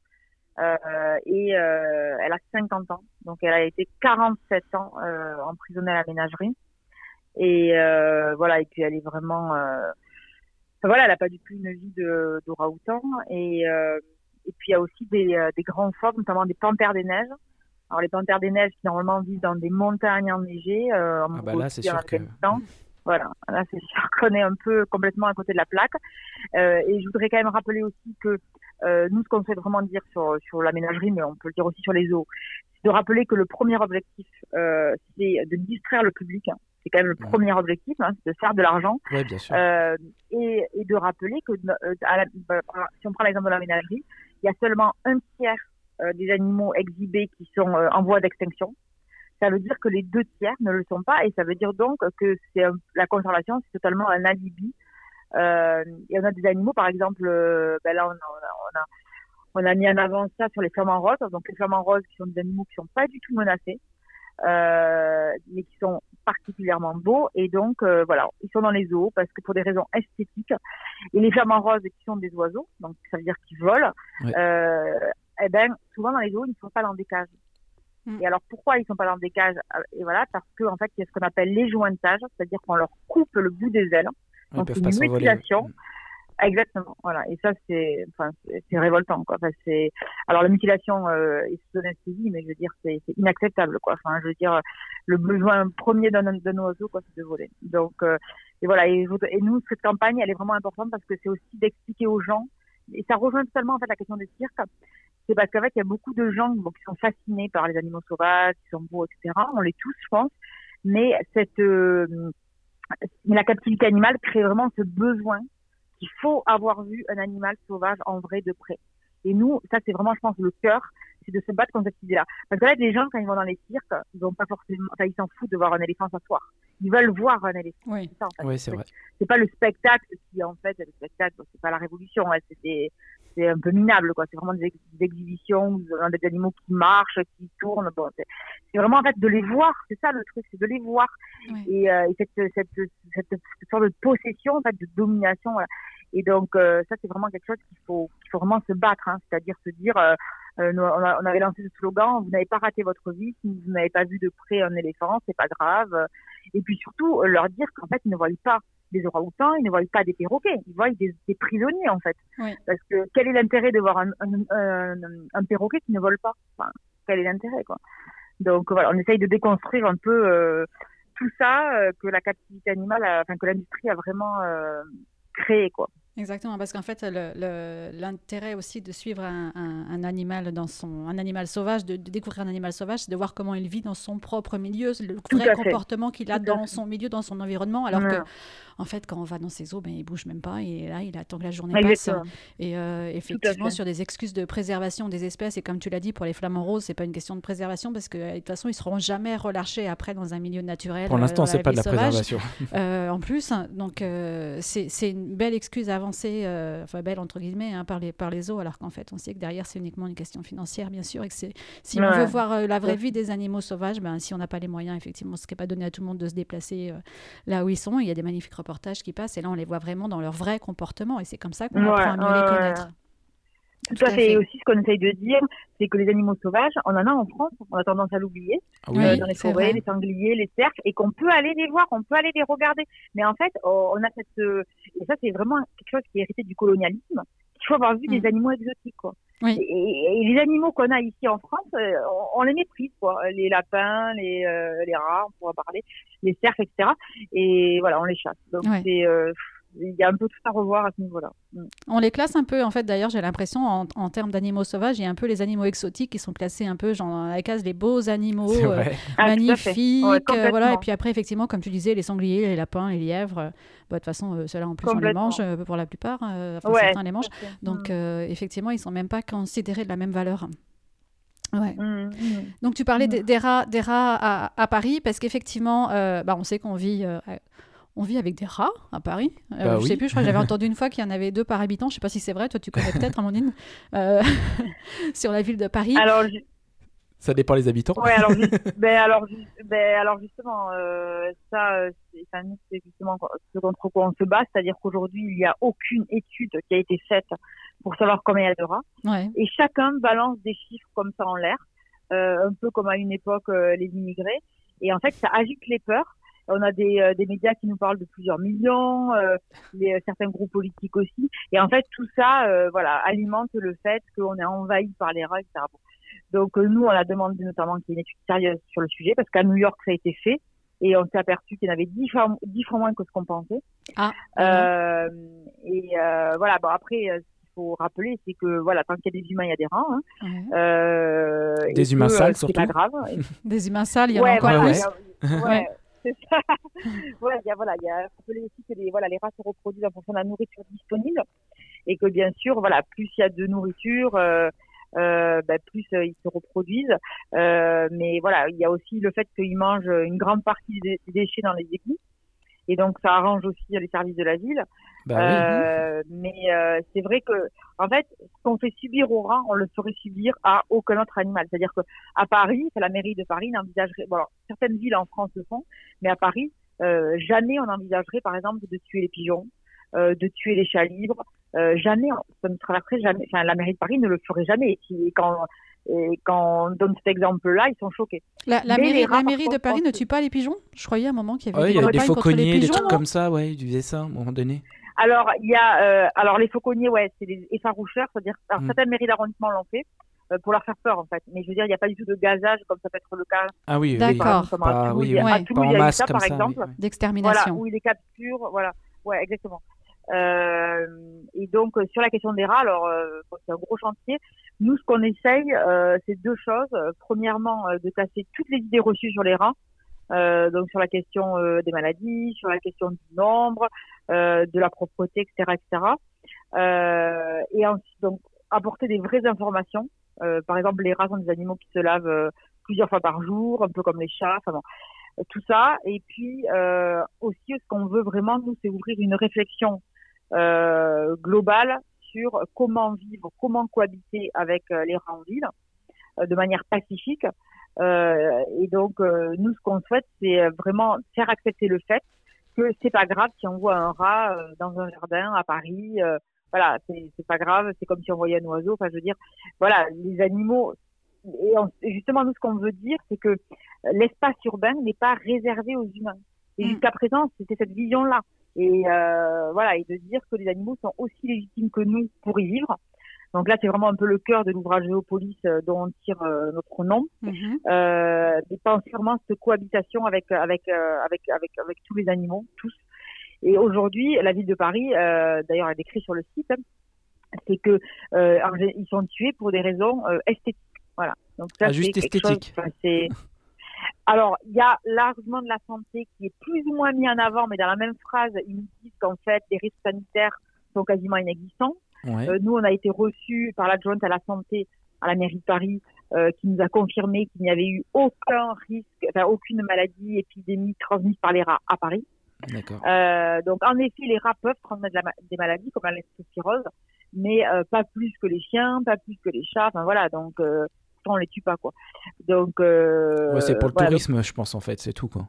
Euh, et euh, elle a 50 ans. Donc elle a été 47 ans euh, emprisonnée à la ménagerie. Et voilà, et puis elle est vraiment... voilà, elle n'a pas du tout une vie de, de et puis il y a aussi des, des grands phoques, notamment des panthères des neiges. Alors les panthères des neiges qui normalement vivent dans des montagnes enneigées, euh, en ah bah là, c'est sûr que... Voilà, là c'est sûr [laughs] qu'on est un peu complètement à côté de la plaque. Euh, et je voudrais quand même rappeler aussi que euh, nous, ce qu'on souhaite vraiment dire sur, sur la ménagerie, mais on peut le dire aussi sur les eaux, c'est de rappeler que le premier objectif, euh, c'est de distraire le public. Hein. C'est quand même le premier objectif, hein, c'est de faire de l'argent. Oui, bien sûr. Euh, et, et, de rappeler que, euh, à la, bah, si on prend l'exemple de la ménagerie, il y a seulement un tiers euh, des animaux exhibés qui sont en voie d'extinction. Ça veut dire que les deux tiers ne le sont pas, et ça veut dire donc que c'est la conservation, c'est totalement un alibi euh, et on a des animaux, par exemple, euh, ben là, on a, on, a, on a, mis en avant ça sur les flamants roses. Donc, les flamants roses, qui sont des animaux qui sont pas du tout menacés, euh, mais qui sont particulièrement beaux. Et donc, euh, voilà, ils sont dans les eaux parce que pour des raisons esthétiques. Et les flamants roses, qui sont des oiseaux, donc ça veut dire qu'ils volent, euh, eh ben, souvent dans les eaux, ils ne sont pas dans des cages. Mm. Et alors pourquoi ils sont pas dans des cages? Et voilà, parce qu'en en fait, il y a ce qu'on appelle les jointages, c'est-à-dire qu'on leur coupe le bout des ailes donc une mutilation. Exactement, voilà. Et ça, c'est, enfin, c'est révoltant, quoi. Enfin, c'est, alors la mutilation euh, est sous anesthésie, mais je veux dire, c'est inacceptable, quoi. Enfin, je veux dire, le besoin premier d'un oiseau, quoi, c'est de voler. Donc, euh, et voilà. Et, et, nous, cette campagne, elle est vraiment importante parce que c'est aussi d'expliquer aux gens, et ça rejoint totalement en fait la question des cirques. C'est parce qu'en fait, il y a beaucoup de gens bon, qui sont fascinés par les animaux sauvages, qui sont beaux, etc. On les tous, je pense. Mais cette euh, la captivité animale crée vraiment ce besoin qu'il faut avoir vu un animal sauvage en vrai de près. Et nous, ça c'est vraiment, je pense, le cœur, c'est de se battre contre cette idée-là. Parce que là, les gens, quand ils vont dans les cirques, ils ont pas forcément, enfin, ils s'en foutent de voir un éléphant s'asseoir. Ils veulent voir un éléphant. Oui, c'est en fait. vrai. C'est pas le spectacle qui, en fait, le spectacle, c'est pas la révolution, hein, c'est c'est un peu minable, quoi. C'est vraiment des, exhibitions, des animaux qui marchent, qui tournent. Bon, c'est vraiment en fait de les voir. C'est ça le truc, c'est de les voir. Et, euh, et cette, cette, cette, cette, sorte de possession, en fait, de domination. Voilà. Et donc euh, ça, c'est vraiment quelque chose qu'il faut, qu'il faut vraiment se battre. Hein. C'est-à-dire se dire, euh, euh on, avait lancé ce slogan, vous n'avez pas raté votre vie, si vous n'avez pas vu de près un éléphant, c'est pas grave. Et puis surtout leur dire qu'en fait, ils ne voient pas des orang-outans, ils ne voient pas des perroquets, ils voient des, des prisonniers en fait. Parce que quel est l'intérêt de voir un, un, un, perroquet qui ne vole pas? Enfin, Quel est l'intérêt quoi? Donc voilà, on essaye de déconstruire un peu euh, tout ça euh, que la captivité animale, enfin que l'industrie a vraiment euh, créé quoi. Exactement, parce qu'en fait, l'intérêt aussi de suivre un, un, animal dans son, un animal sauvage, de, découvrir un animal sauvage, c'est de voir comment il vit dans son propre milieu, le vrai comportement qu'il a dans son milieu, dans son environnement, alors que en fait, quand on va dans ses eaux, ben, il bouge même pas. Et là, il attend que la journée passe. Et euh, effectivement, sur des excuses de préservation des espèces, et comme tu l'as dit, pour les flamants roses, c'est pas une question de préservation parce que de toute façon, ils seront jamais relâchés après dans un milieu naturel. Pour l'instant, c'est pas de la préservation. Euh, en plus, donc euh, c'est une belle excuse avancer, enfin belle entre guillemets, hein, par les par les eaux, alors qu'en fait, on sait que derrière, c'est uniquement une question financière, bien sûr, et que si on veut voir la vraie vie des animaux sauvages, ben si on n'a pas les moyens, effectivement, ce qui n'est pas donné à tout le monde de se déplacer là où ils sont, il y a des magnifiques reportages qui passent et là on les voit vraiment dans leur vrai comportement et c'est comme ça qu'on apprend à mieux les connaître. Tout, à fait. Et aussi, ce qu'on essaye de dire, c'est que les animaux sauvages, on en a en France, on a tendance à l'oublier, ah euh, dans les forêts, les sangliers, les cerfs, et qu'on peut aller les voir, on peut aller les regarder. Mais en fait, on a cette, euh, et ça, c'est vraiment quelque chose qui est hérité du colonialisme. Il faut avoir vu des mm. animaux exotiques, quoi. Et, les animaux qu'on a ici en France, euh, on, les méprise, quoi. Les lapins, les, les rats, on pourra parler, les cerfs, etc. Et voilà, on les chasse. Donc c'est il y a un peu tout à revoir à ce niveau-là. Mm. On les classe un peu, en fait, d'ailleurs, j'ai l'impression, en, termes d'animaux sauvages, il y a un peu les animaux exotiques qui sont classés un peu, genre, à la case, les beaux animaux euh, ah, magnifiques. Euh, voilà. Et puis après, effectivement, comme tu disais, les sangliers, les lapins, les lièvres, bah, de toute façon, euh, ceux-là, en plus, on les mange pour la plupart. enfin, certains les mangent. Donc, mm. effectivement, ils ne sont même pas considérés de la même valeur. Ouais. Mm, Donc tu parlais des, rats, des rats à, Paris parce qu'effectivement, bah, on sait qu'on vit On vit avec des rats à Paris. Euh, Bah je oui. sais plus, je crois que j'avais [laughs] entendu une fois qu'il y en avait deux par habitant. Je sais pas si c'est vrai, toi tu connais [laughs] peut-être, Amandine, euh, [laughs] sur la ville de Paris. Alors, Ça dépend les habitants. ouais, alors, ben, alors, ben, alors justement, euh, ça, c'est justement ce contre quoi on se bat, c'est-à-dire qu'aujourd'hui, il n'y a aucune étude qui a été faite pour savoir combien il y a de rats. Ouais. et chacun balance des chiffres comme ça en l'air, euh, un peu comme à une époque euh, les immigrés. Et en fait, ça agite les peurs. On a des, euh, des médias qui nous parlent de plusieurs millions, euh, les, euh, certains groupes politiques aussi. Et en fait, tout ça, euh, voilà, alimente le fait qu'on est envahi par les rats, etc. Bon. Donc euh, nous, on a demandé notamment qu'il y ait une étude sérieuse sur le sujet, parce qu'à New York, ça a été fait. Et on s'est aperçu qu'il y en avait dix fois, dix fois moins que ce qu'on pensait. Ah, Euh, et euh, voilà, bon après, euh, ce qu'il faut rappeler, c'est que voilà, tant qu'il y a des humains, il y a des rats. Hein. Euh, Des humains que, sales, euh, C'est pas surtout. grave. [laughs] des humains sales, il y en a ouais, encore voilà. ouais, Ouais. [laughs] ouais, [laughs] il y a voilà, rappeler aussi que les voilà, les rats se reproduisent en fonction de la nourriture disponible et que bien sûr, voilà, plus il y a de nourriture. Euh, euh, bah, plus euh, ils se reproduisent. Mais voilà, il y a aussi le fait qu'ils mangent une grande partie des déchets dans les égouts. Et donc, ça arrange aussi les services de la ville. Bah oui. Euh, mais euh, c'est vrai que, en fait, ce qu'on fait subir aux rats, on le ferait subir à aucun autre animal. C'est-à-dire que à Paris, c'est la mairie de Paris n'envisagerait. Bon, alors, certaines villes en France le font, mais à Paris, euh, jamais on envisagerait, par exemple, de tuer les pigeons, euh, de tuer les chats libres. Euh, jamais, ça ne traverserait jamais. Enfin, la mairie de Paris ne le ferait jamais. Et quand et quand on donne cet exemple-là, ils sont choqués. La, mairie, les rats, la mairie par de Paris ne tue pas les pigeons? Je croyais à un moment qu'il y Ouais, avait il y a des fauconniers, des pigeons, trucs comme ça, ouais, ils faisaient ça à un moment donné. Alors, il y a, euh, alors les fauconniers, ouais, c'est des effaroucheurs, c'est-à-dire, alors, Mm. certaines mairies d'arrondissement l'ont fait euh, pour leur faire peur, en fait. Mais je veux dire, il n'y a pas du tout de gazage comme ça peut être le cas. Ah oui, oui. D'accord. Oui, il y a- oui. à. Toulouse, en il y a eu masse ça, comme par ça. exemple. oui, oui. Voilà, D'extermination. où ils les capturent, voilà. Ouais, exactement. Euh, et donc, euh, sur la question des rats, alors, euh, c'est un gros chantier. Nous, ce qu'on essaye, euh, c'est deux choses. Premièrement, euh, de casser toutes les idées reçues sur les rats. Euh, donc, sur la question euh, des maladies, sur la question du nombre, euh, de la propreté, etc., etc. Et ensuite, donc, apporter des vraies informations. Par exemple, les rats sont des animaux qui se lavent plusieurs fois par jour, un peu comme les chats. Enfin bon, tout ça. Et puis euh, aussi, ce qu'on veut vraiment, nous, c'est ouvrir une réflexion euh, globale sur comment vivre, comment cohabiter avec les rats en ville de manière pacifique. Euh, et donc, euh, nous, ce qu'on souhaite, c'est euh, vraiment faire accepter le fait que c'est pas grave si on voit un rat dans un jardin à Paris. voilà, c'est pas grave. C'est comme si on voyait un oiseau. Enfin, je veux dire, voilà, les animaux. Et, on- et justement, nous, ce qu'on veut dire, c'est que l'espace urbain n'est pas réservé aux humains. Et Mm. jusqu'à présent, c'était cette vision-là. Et euh, voilà, et de dire que les animaux sont aussi légitimes que nous pour y vivre. Donc là, c'est vraiment un peu le cœur de l'ouvrage Géopolis euh, dont on tire euh, notre nom. Euh, de penser vraiment cette cohabitation avec avec euh, avec avec avec tous les animaux, tous. Et aujourd'hui, la ville de Paris, euh, d'ailleurs, elle décrit sur le site, hein, c'est que euh, ils sont tués pour des raisons euh, esthétiques. Voilà. Donc ça, Ah, juste chose- esthétique. c'est [laughs] alors, il y a l'argument de la santé qui est plus ou moins mis en avant, mais dans la même phrase, ils nous disent qu'en fait, les risques sanitaires sont quasiment inexistants. Ouais. Euh, nous, on a été reçus par l'adjointe à la santé à la mairie de Paris, euh, qui nous a confirmé qu'il n'y avait eu aucun risque, enfin aucune maladie, épidémie transmise par les rats à Paris. D'accord. Euh, donc, en effet, les rats peuvent transmettre la des maladies comme la leptospirose, mais euh, pas plus que les chiens, pas plus que les chats. Enfin voilà, donc on les tue pas quoi. Donc, Ouais, c'est pour le voilà, donc- tourisme, je pense, en fait, c'est tout, quoi.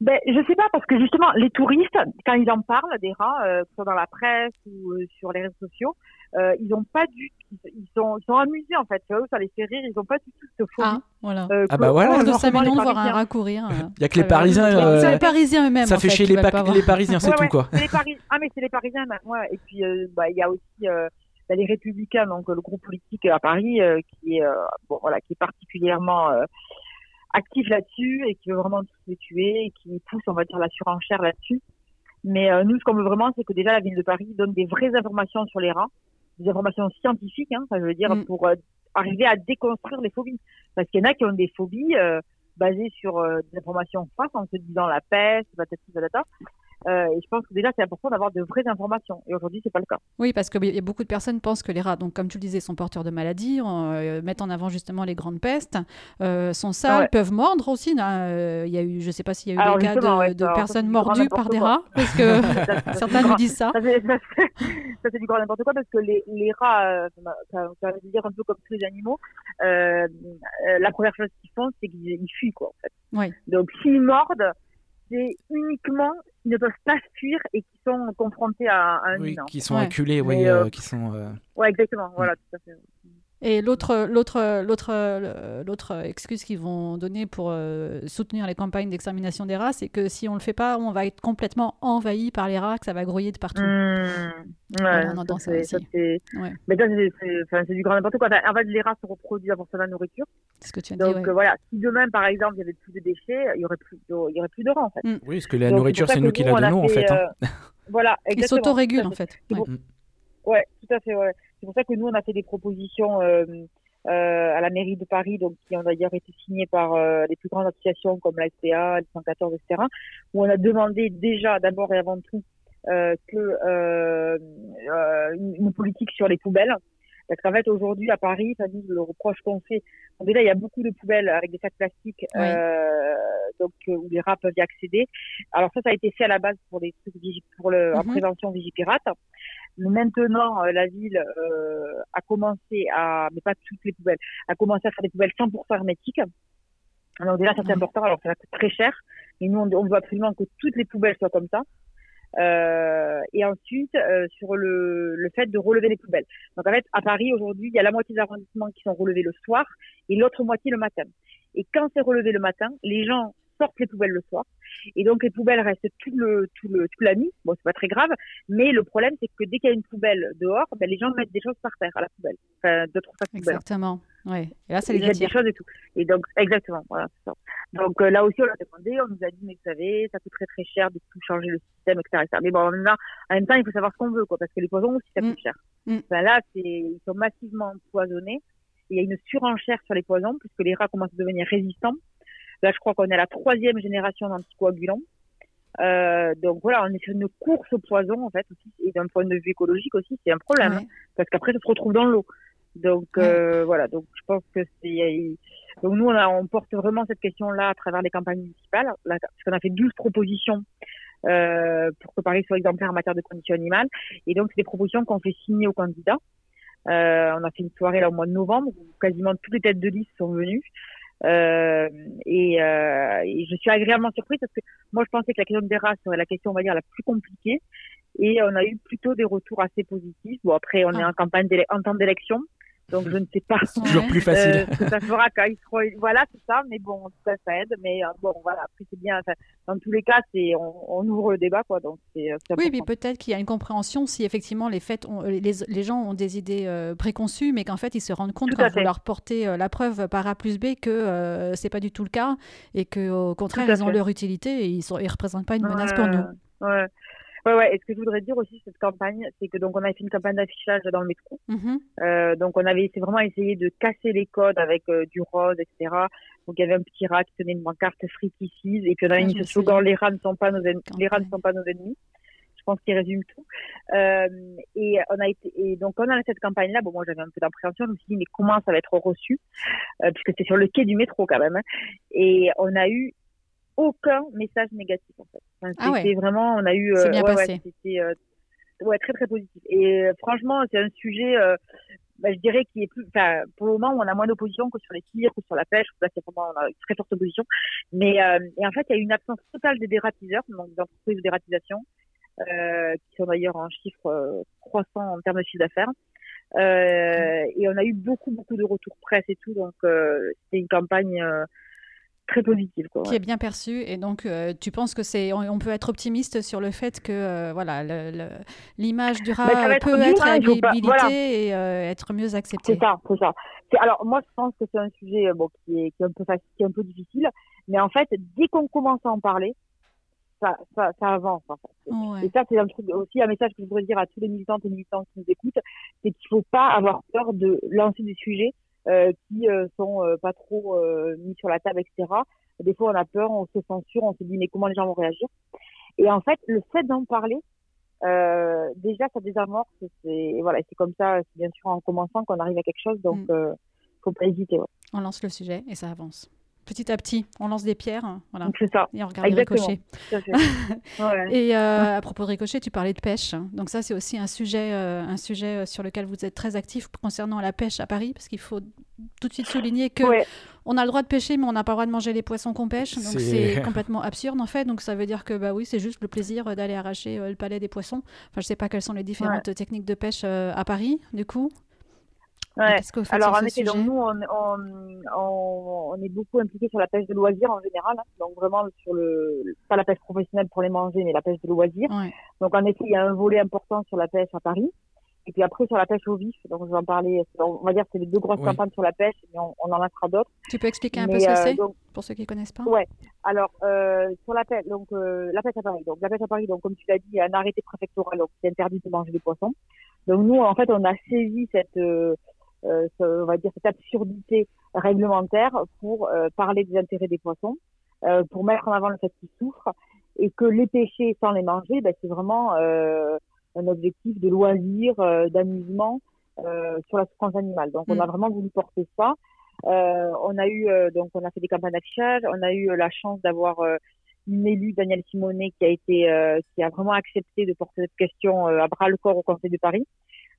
Ben, je sais pas parce que justement les touristes, quand ils en parlent des rats, euh, que ce soit dans la presse ou euh, sur les réseaux sociaux, euh, ils ont pas du, ils sont, ils sont amusés en fait. Ça les fait rire. Ils ont pas du tout cette folie. Ah, voilà. euh, Ah bah voilà. de normalement 5 les millions de voir un rat courir. euh. Il y a que les Parisiens, C'est euh, les Parisiens eux-mêmes. ça fait fait, chez qui les, Pa- Parisiens, c'est Ouais, tout, ouais, quoi. c'est les Paris- Ah mais c'est les Parisiens, ben, ouais. Et puis euh, bah il y a aussi euh, bah, les Républicains, donc le groupe politique à Paris, euh, qui est euh, bon voilà, qui est particulièrement euh, actif là-dessus et qui veut vraiment tous les tuer et qui pousse, on va dire, la surenchère là-dessus. Mais euh, nous, ce qu'on veut vraiment, c'est que déjà la ville de Paris donne des vraies informations sur les rats, des informations scientifiques, hein, ça je veux dire, Mm. pour euh, arriver à déconstruire les phobies. Parce qu'il y en a qui ont des phobies euh, basées sur des informations fausses en se disant la peste, patati patata. Euh, et je pense que déjà, c'est important d'avoir de vraies informations. Et aujourd'hui, c'est pas le cas. Oui, parce qu'il y a beaucoup de personnes pensent que les rats, donc comme tu le disais, sont porteurs de maladies, euh, mettent en avant justement les grandes pestes, euh, sont sales, peuvent mordre aussi. Il y a eu, je sais pas s'il y a eu des cas de, personnes mordues par des rats, parce que [laughs] certains nous disent ça. [laughs] Ça, c'est du grand n'importe quoi, parce que les, les rats, ça, ça, veut dire un peu comme tous les animaux, la première chose qu'ils font, c'est qu'ils fuient, quoi, en fait. Donc, s'ils mordent, c'est uniquement qu'ils ne peuvent pas fuir et qui sont confrontés à, un oui, qui sont acculés, oui, euh, euh, qui sont. Euh... Ouais, exactement. Voilà, tout à fait. Et l'autre, l'autre, l'autre, l'autre excuse qu'ils vont donner pour euh, soutenir les campagnes d'extermination des rats, c'est que si on le fait pas, on va être complètement envahi par les rats, que ça va grouiller de partout. Mmh. Ouais, on entend ça, aussi. c'est... Mais ça, c'est, du grand n'importe quoi. en fait, les rats se reproduisent avant la nourriture. C'est ce que tu as Donc, dit. Donc voilà, si demain, par exemple, il y avait plus de déchets, il y aurait plus, de, il y aurait plus de rats en fait. Mmh. Oui, parce que la nourriture, c'est nous qui la donnons en fait. Hein. Euh, voilà, exactement. Ils s'autorégulent en fait. Ouais. ouais, tout à fait. Ouais. C'est pour ça que nous, on a fait des propositions euh, euh, à la mairie de Paris, donc qui ont d'ailleurs été signées par euh, les plus grandes associations comme la SPA, le 114, etc., où on a demandé déjà, d'abord et avant tout, euh, que euh, euh, une politique sur les poubelles. Parce qu'en fait, aujourd'hui, à Paris, ça dit le reproche qu'on fait. déjà, il y a beaucoup de poubelles avec des sacs plastiques, oui. euh, donc où les rats peuvent y accéder. Alors ça, ça a été fait à la base pour les trucs pour le, mm -hmm. en prévention vigipirate. Maintenant, euh, la ville euh, a commencé à, mais pas toutes les poubelles, a commencé à faire des poubelles 100% hermétiques. Alors déjà, ça c'est important. Alors ça coûte très cher. Et nous, on, on veut absolument que toutes les poubelles soient comme ça. Euh, et ensuite, euh, sur le, le fait de relever les poubelles. Donc en fait, à Paris aujourd'hui, il y a la moitié des arrondissements qui sont relevés le soir et l'autre moitié le matin. Et quand c'est relevé le matin, les gens sortent les poubelles le soir. Et donc les poubelles restent tout le, tout le, toute la nuit. Bon, c'est pas très grave, mais le problème c'est que dès qu'il y a une poubelle dehors, ben, les gens mettent des choses par terre à la poubelle, enfin, d'autres sacs poubelles. Exactement. Ouais. Et là, ça les mettent des choses et tout. Et donc exactement, voilà. Donc euh, là aussi, on l'a demandé, on nous a dit, mais vous savez, ça coûte très très cher de tout changer le système, etc. etc. Mais bon, en même, temps, il faut savoir ce qu'on veut, quoi, parce que les poisons aussi, ça coûte mm. cher. Mm. Enfin, là, c'est, ils sont massivement empoisonnés. Il y a une surenchère sur les poisons, puisque les rats commencent à devenir résistants. Là, je crois qu'on est à la troisième génération d'anticoagulants. Euh, donc voilà, on est sur une course au poison en fait aussi, et d'un point de vue écologique aussi, c'est un problème ouais. hein, parce qu'après ça se retrouve dans l'eau. Donc ouais. euh, voilà, donc je pense que c'est donc nous on, a, on porte vraiment cette question-là à travers les campagnes municipales, là, parce qu'on a fait 12 propositions euh, pour que Paris soit exemplaire en matière de conditions animales, et donc c'est des propositions qu'on fait signer aux candidats. Euh, on a fait une soirée là au mois de novembre où quasiment toutes les têtes de liste sont venues. Euh, et, euh, et, je suis agréablement surprise parce que moi je pensais que la question des rats serait la question on va dire la plus compliquée et on a eu plutôt des retours assez positifs. Bon après on ah. est en campagne en temps d'élection donc je ne sais pas. C'est toujours plus facile. Euh, ça fera quand ils seront. Voilà, c'est ça. Mais bon, ça, ça aide. Mais euh, bon, voilà. Après, c'est bien. Enfin, dans tous les cas, c'est on, on, ouvre le débat, quoi. Donc c'est. Oui, mais peut-être qu'il y a une compréhension si effectivement les faits, ont, les, les, gens ont des idées euh, préconçues, mais qu'en fait ils se rendent compte quand vous leur portez euh, la preuve par A plus B que euh, c'est pas du tout le cas et que au contraire ils ont leur utilité et ils ils représentent pas une menace pour nous. Ouais. Ouais, ouais. Et ce que je voudrais dire aussi cette campagne, c'est que donc on a fait une campagne d'affichage dans le métro. Mm -hmm. euh, donc on avait c'est vraiment essayé de casser les codes avec euh, du rose, etc. Donc il y avait un petit rat qui tenait une pancarte Free Kisses et puis on avait mis ce slogan les rats ne sont pas nos ennemis. Les rats ne sont pas nos ennemis. Je pense qu'il résume tout. Euh, et on a été et donc on a cette campagne là. Bon moi j'avais un peu d'appréhension. Je me suis dit mais comment ça va être reçu? Puisque c'est sur le quai du métro quand même. Hein. Et on a eu aucun message négatif en fait. Enfin, ah ouais. vraiment, on a eu, euh, bien ouais, passé. ouais, c'était euh, ouais, très très positif. Et euh, franchement, c'est un sujet, euh, bah, je dirais, qui est plus, enfin, pour le moment, on a moins d'opposition que sur les tirs ou sur la pêche. Là, c'est vraiment, on a une très forte opposition. Mais et en fait, il y a une absence totale des dératiseurs, donc des entreprises de dératisation, qui sont d'ailleurs en chiffre croissant en termes de chiffre d'affaires. et on a eu beaucoup beaucoup de retours presse et tout, donc c'était une campagne très positive. Quoi, qui est bien perçue. Et donc, euh, tu penses que c'est, on, on, peut être optimiste sur le fait que euh, voilà, l'image du rat bah, peut être, être réhabilitée voilà. et euh, être mieux acceptée. C'est ça, c'est ça. Alors, moi, je pense que c'est un sujet bon, qui, est, qui, est un peu facile, qui est un peu difficile. Mais en fait, dès qu'on commence à en parler, ça, ça, ça avance. En fait. ouais. Et ça, c'est un truc aussi un message que je voudrais dire à tous les militants et militants qui nous écoutent, c'est qu'il faut pas avoir peur de lancer des sujets qui euh, sont euh, pas trop mis sur la table, etc. Des fois, on a peur, on se censure, on se dit mais comment les gens vont réagir? Et en fait, le fait d'en parler, euh, déjà, ça désamorce. Et voilà, c'est comme ça, c'est bien sûr en commençant qu'on arrive à quelque chose, donc mm. euh, faut pas hésiter. On lance le sujet et ça avance petit à petit, on lance des pierres, voilà. C'est ça. Et on regarde Ricochet. [laughs] Et euh, à propos de Ricochet, tu parlais de pêche. Donc ça, c'est aussi un sujet, euh, un sujet euh, sur lequel vous êtes très actif concernant la pêche à Paris, parce qu'il faut tout de suite souligner que on a le droit de pêcher, mais on n'a pas le droit de manger les poissons qu'on pêche. Donc c'est [laughs] complètement absurde en fait. Donc ça veut dire que bah oui, c'est juste le plaisir d'aller arracher le palais des poissons. Enfin, je sais pas quelles sont les différentes techniques de pêche à Paris, du coup. Ouais. Alors en effet, donc nous on, on, on, est beaucoup impliqué sur la pêche de loisirs en général, hein. donc vraiment sur le pas la pêche professionnelle pour les manger, mais la pêche de loisirs. Donc en effet, il y a un volet important sur la pêche à Paris. Et puis après sur la pêche au vif, donc je vais en parler. On va dire que c'est les deux grosses campagnes sur la pêche, mais on, on en fera d'autres. Tu peux expliquer un peu ce que euh, c'est pour ceux qui connaissent pas? Ouais. Alors euh, sur la pêche, donc euh, la pêche à Paris. Donc la pêche à Paris, donc comme tu l'as dit, il y a un arrêté préfectoral donc c'est interdit de manger des poissons. Donc nous en fait on a saisi cette euh, on va dire cette absurdité réglementaire pour euh, parler des intérêts des poissons, euh, pour mettre en avant le fait qu'ils souffrent et que les pêcher sans les manger, ben, c'est vraiment un objectif de loisir, d'amusement sur la souffrance animale. Donc on a mm. vraiment voulu porter ça. Euh, on a eu donc on a fait des campagnes d'affichage. On a eu la chance d'avoir une élue Danielle Simonet qui a été qui a vraiment accepté de porter cette question à bras le corps au Conseil de Paris.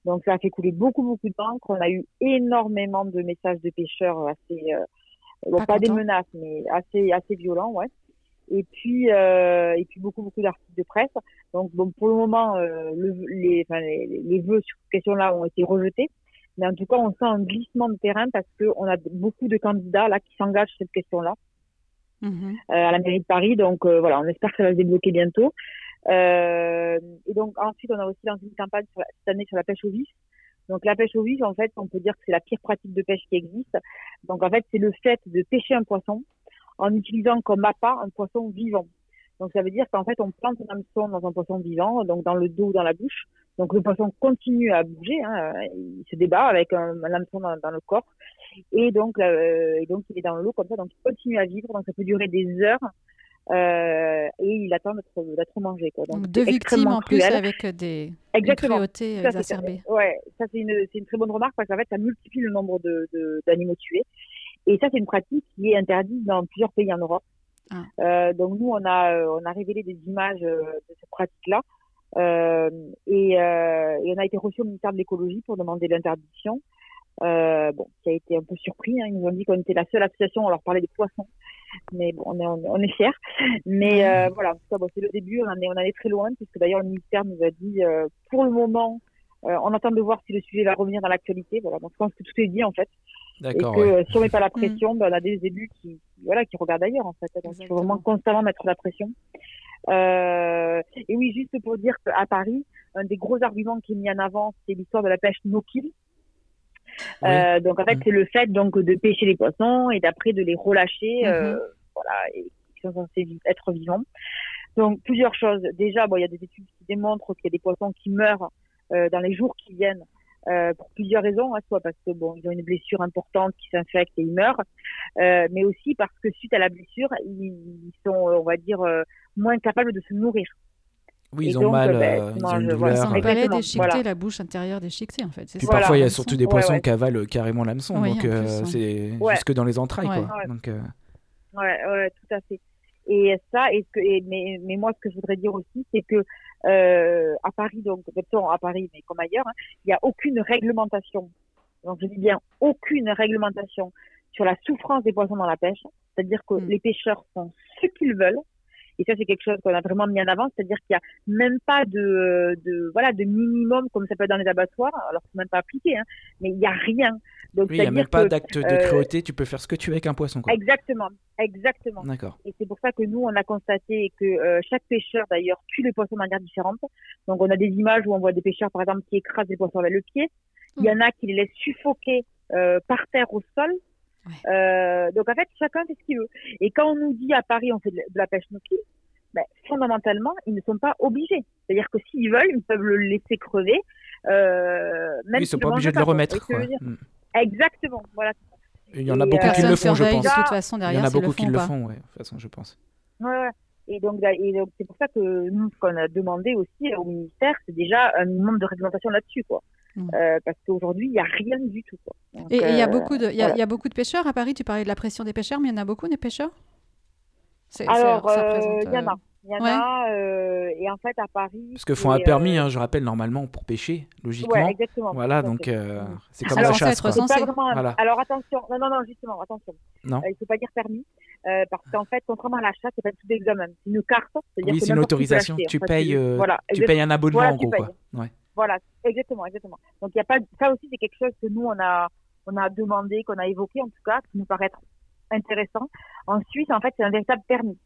Donc ça a fait couler beaucoup beaucoup d'encre. On a eu énormément de messages de pêcheurs assez, euh, pas, des menaces, mais assez assez violents, ouais. Et puis euh, et puis beaucoup beaucoup d'articles de presse. Donc bon pour le moment euh, le, les, enfin, les, les vœux sur cette question-là ont été rejetés. Mais en tout cas, on sent un glissement de terrain parce qu'on a beaucoup de candidats là qui s'engagent sur cette question-là mmh euh, à la mairie de Paris. Donc euh, voilà, on espère que ça va se débloquer bientôt. Euh, et donc ensuite, on a aussi lancé une campagne cette année sur la pêche au vif. Donc la pêche au vif, en fait, on peut dire que c'est la pire pratique de pêche qui existe. Donc en fait, c'est le fait de pêcher un poisson en utilisant comme appât un poisson vivant. Donc ça veut dire qu'en fait, on plante un hameçon dans un poisson vivant, donc dans le dos ou dans la bouche. Donc le poisson continue à bouger, hein, il se débat avec un, un hameçon dans, le corps, euh, et donc il est dans l'eau comme ça, donc il continue à vivre. Donc ça peut durer des heures euh, et il attend d'être mangé. Quoi. Donc, deux victimes en plus avec des Exactement. cruautés exacerbées. Ouais, ça c'est une, une, très bonne remarque parce qu'en fait ça multiplie le nombre d'animaux de, tués. Et ça c'est une pratique qui est interdite dans plusieurs pays en Europe. Ah. Euh, donc nous on a on a révélé des images euh, de cette pratique-là euh, et, euh, et, on a été reçu au ministère de l'écologie pour demander l'interdiction. Euh, bon, qui a été un peu surpris. Hein. Ils nous ont dit qu'on était la seule association, on leur parlait des poissons. Mais bon, on est, on est, fiers. Mais euh, voilà, bon, c'est le début, on en, est, on en est très loin, puisque d'ailleurs le ministère nous a dit, euh, pour le moment, euh, on attend de voir si le sujet va revenir dans l'actualité. Voilà, donc je pense que tout est dit en fait. Et que euh, si on met pas la pression, ben, on a des élus qui, voilà, qui regardent ailleurs en fait. Donc il faut vraiment constamment mettre la pression. et oui, juste pour dire qu'à Paris, un des gros arguments qui est mis en avant, c'est l'histoire de la pêche no-kill. Euh, donc en fait, mm. c'est le fait donc de pêcher les poissons et d'après de les relâcher, euh, mm-hmm. voilà, et qui sont censés être vivants. Donc plusieurs choses. Déjà, bon, il y a des études qui démontrent qu'il y a des poissons qui meurent euh, dans les jours qui viennent pour plusieurs raisons, hein, soit parce que bon, ils ont une blessure importante qui s'infecte et ils meurent, mais aussi parce que suite à la blessure, ils sont, on va dire, moins capables de se nourrir. Oui, ils ont mal, ben, euh, ils ont une douleur. Ils palais déchiqueté, la bouche intérieure déchiquetée, en fait. Puis parfois, il y a surtout des poissons qui avalent carrément l'hameçon, donc euh, hein. c'est jusque dans les entrailles, quoi. Donc, euh... ouais, ouais, tout à fait. Et ça, et que, et, mais, mais moi, ce que je voudrais dire aussi, c'est que euh, à Paris, donc à Paris, mais comme ailleurs, hein, il n'y a aucune réglementation. Donc je dis bien aucune réglementation sur la souffrance des poissons dans la pêche. C'est-à-dire que mm. les pêcheurs font ce qu'ils veulent et ça, c'est quelque chose qu'on a vraiment mis en avant, c'est-à-dire qu'il n'y a même pas de, de, voilà, de minimum comme ça peut être dans les abattoirs, alors c'est même pas appliqué, hein, mais il n'y a rien. Donc, oui, il n'y a même pas d'acte de euh, cruauté, tu peux faire ce que tu veux avec un poisson. Quoi. Exactement, exactement. D'accord. Et c'est pour ça que nous, on a constaté que euh, chaque pêcheur, d'ailleurs, tue les poissons de manière différente. Donc, on a des images où on voit des pêcheurs, par exemple, qui écrasent les poissons avec le pied. Il y en a qui les laissent suffoquer euh, par terre au sol. Euh, donc en fait, chacun fait ce qu'il veut. Et quand on nous dit à Paris, on fait de la pêche no ben, fondamentalement, ils ne sont pas obligés. C'est-à-dire que s'ils veulent, ils peuvent le laisser crever. Euh, même oui, ils ne sont pas obligés de le remettre. Mm. Exactement. Voilà. Il y en a beaucoup qui le font, je pense. De toute façon, derrière, Il y en a beaucoup qui le font, ouais, de toute façon, je pense. Ouais, ouais. Et donc, et donc c'est pour ça que nous, ce qu'on a demandé aussi au ministère, c'est déjà un minimum de réglementation là-dessus, quoi. Euh, parce qu'aujourd'hui, il n'y a rien du tout. Quoi. Donc, Et il y a euh, beaucoup de, il y a, voilà. il y a beaucoup de pêcheurs à Paris. Tu parlais de la pression des pêcheurs, mais il y en a beaucoup des pêcheurs? Alors, ça euh, il y en a. Il y en ouais. a. euh, et en fait, à Paris. Parce qu'il faut un permis, euh, hein, je rappelle, normalement, pour pêcher, Ouais, logiquement. exactement. voilà, donc euh, Mm. c'est comme Alors, la chasse. quoi. vraiment Voilà. Alors attention, non, non, non, justement, attention. Non. Euh, il faut pas dire permis, euh, parce qu'en fait, contrairement à l'achat, c'est pas tout d'examen. C'est une carte, c'est-à-dire Oui, que c'est une autorisation. Tu payes, euh, voilà, Tu payes un abonnement, Voilà, en gros, quoi. Ouais. Voilà, exactement, exactement. Donc il y a pas, ça aussi c'est quelque chose que nous on a, on a demandé, qu'on a évoqué en tout cas, qui nous paraît être intéressant. En Suisse, en fait, c'est un véritable permis.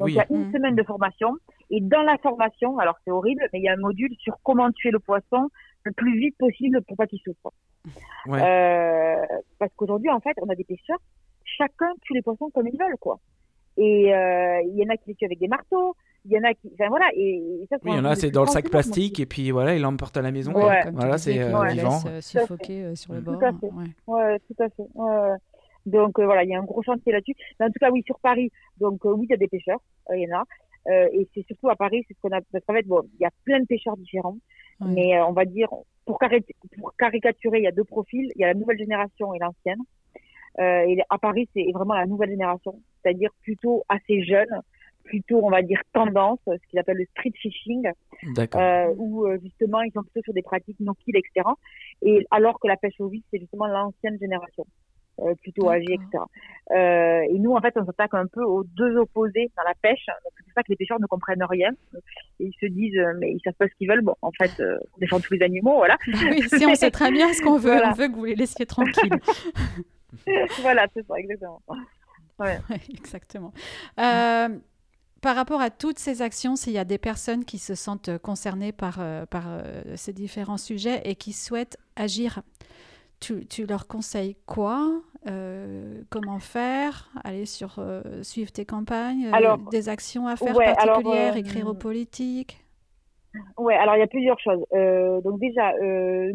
Donc Oui. il y a une Mhm. semaine de formation et dans la formation, alors c'est horrible, mais il y a un module sur comment tuer le poisson le plus vite possible pour pas qu'il souffre. Ouais. Euh, parce qu'aujourd'hui, en fait, on a des pêcheurs, chacun tue les poissons comme ils veulent, quoi. Et euh, il y en a qui les tuent avec des marteaux, il y en a qui, enfin voilà, et, et ça. Oui, il y en a, c'est dans le sac plastique, et puis voilà, il l'emporte à la maison. Ouais, comme Voilà, c'est qui euh, les vivant. euh, suffoquer euh, sur le Tout bord. à fait. ouais. Ouais, tout à fait. Ouais, ouais. Donc euh, voilà, il y a un gros chantier là-dessus. Mais en tout cas, oui, sur Paris, donc euh, oui, il y a des pêcheurs, euh, il y en a. Euh, et c'est surtout à Paris, c'est ce qu'on a. Parce qu'en fait, bon, il y a plein de pêcheurs différents, Ouais. mais euh, on va dire, pour, cari- pour caricaturer, il y a deux profils. Il y a la nouvelle génération et l'ancienne. Euh, et à Paris, c'est vraiment la nouvelle génération, c'est-à-dire plutôt assez jeune, plutôt, on va dire, tendance, ce qu'ils appellent le street fishing, euh, où euh, justement ils sont plutôt sur des pratiques no kill, etc. Et alors que la pêche au vice, c'est justement l'ancienne génération, euh, plutôt âgée, etc. Euh, et nous, en fait, on s'attaque un peu aux deux opposés dans la pêche. C'est pour ça que les pêcheurs ne comprennent rien. Et ils se disent, mais ils savent pas ce qu'ils veulent. Bon, en fait, euh, on défend tous les animaux, voilà. [laughs] Oui, si on sait très bien ce qu'on veut, Voilà. on veut que vous les laissiez tranquilles. [laughs] voilà, c'est ça, exactement. Ouais, [laughs] exactement. Euh, par rapport à toutes ces actions, s'il y a des personnes qui se sentent concernées par, euh, par euh, ces différents sujets et qui souhaitent agir, tu, tu leur conseilles quoi Euh, Comment faire Aller sur euh, suivre tes campagnes euh, Alors, Des actions à faire ouais, particulières Écrire aux politiques? Ouais, alors il y a plusieurs choses. Donc déjà,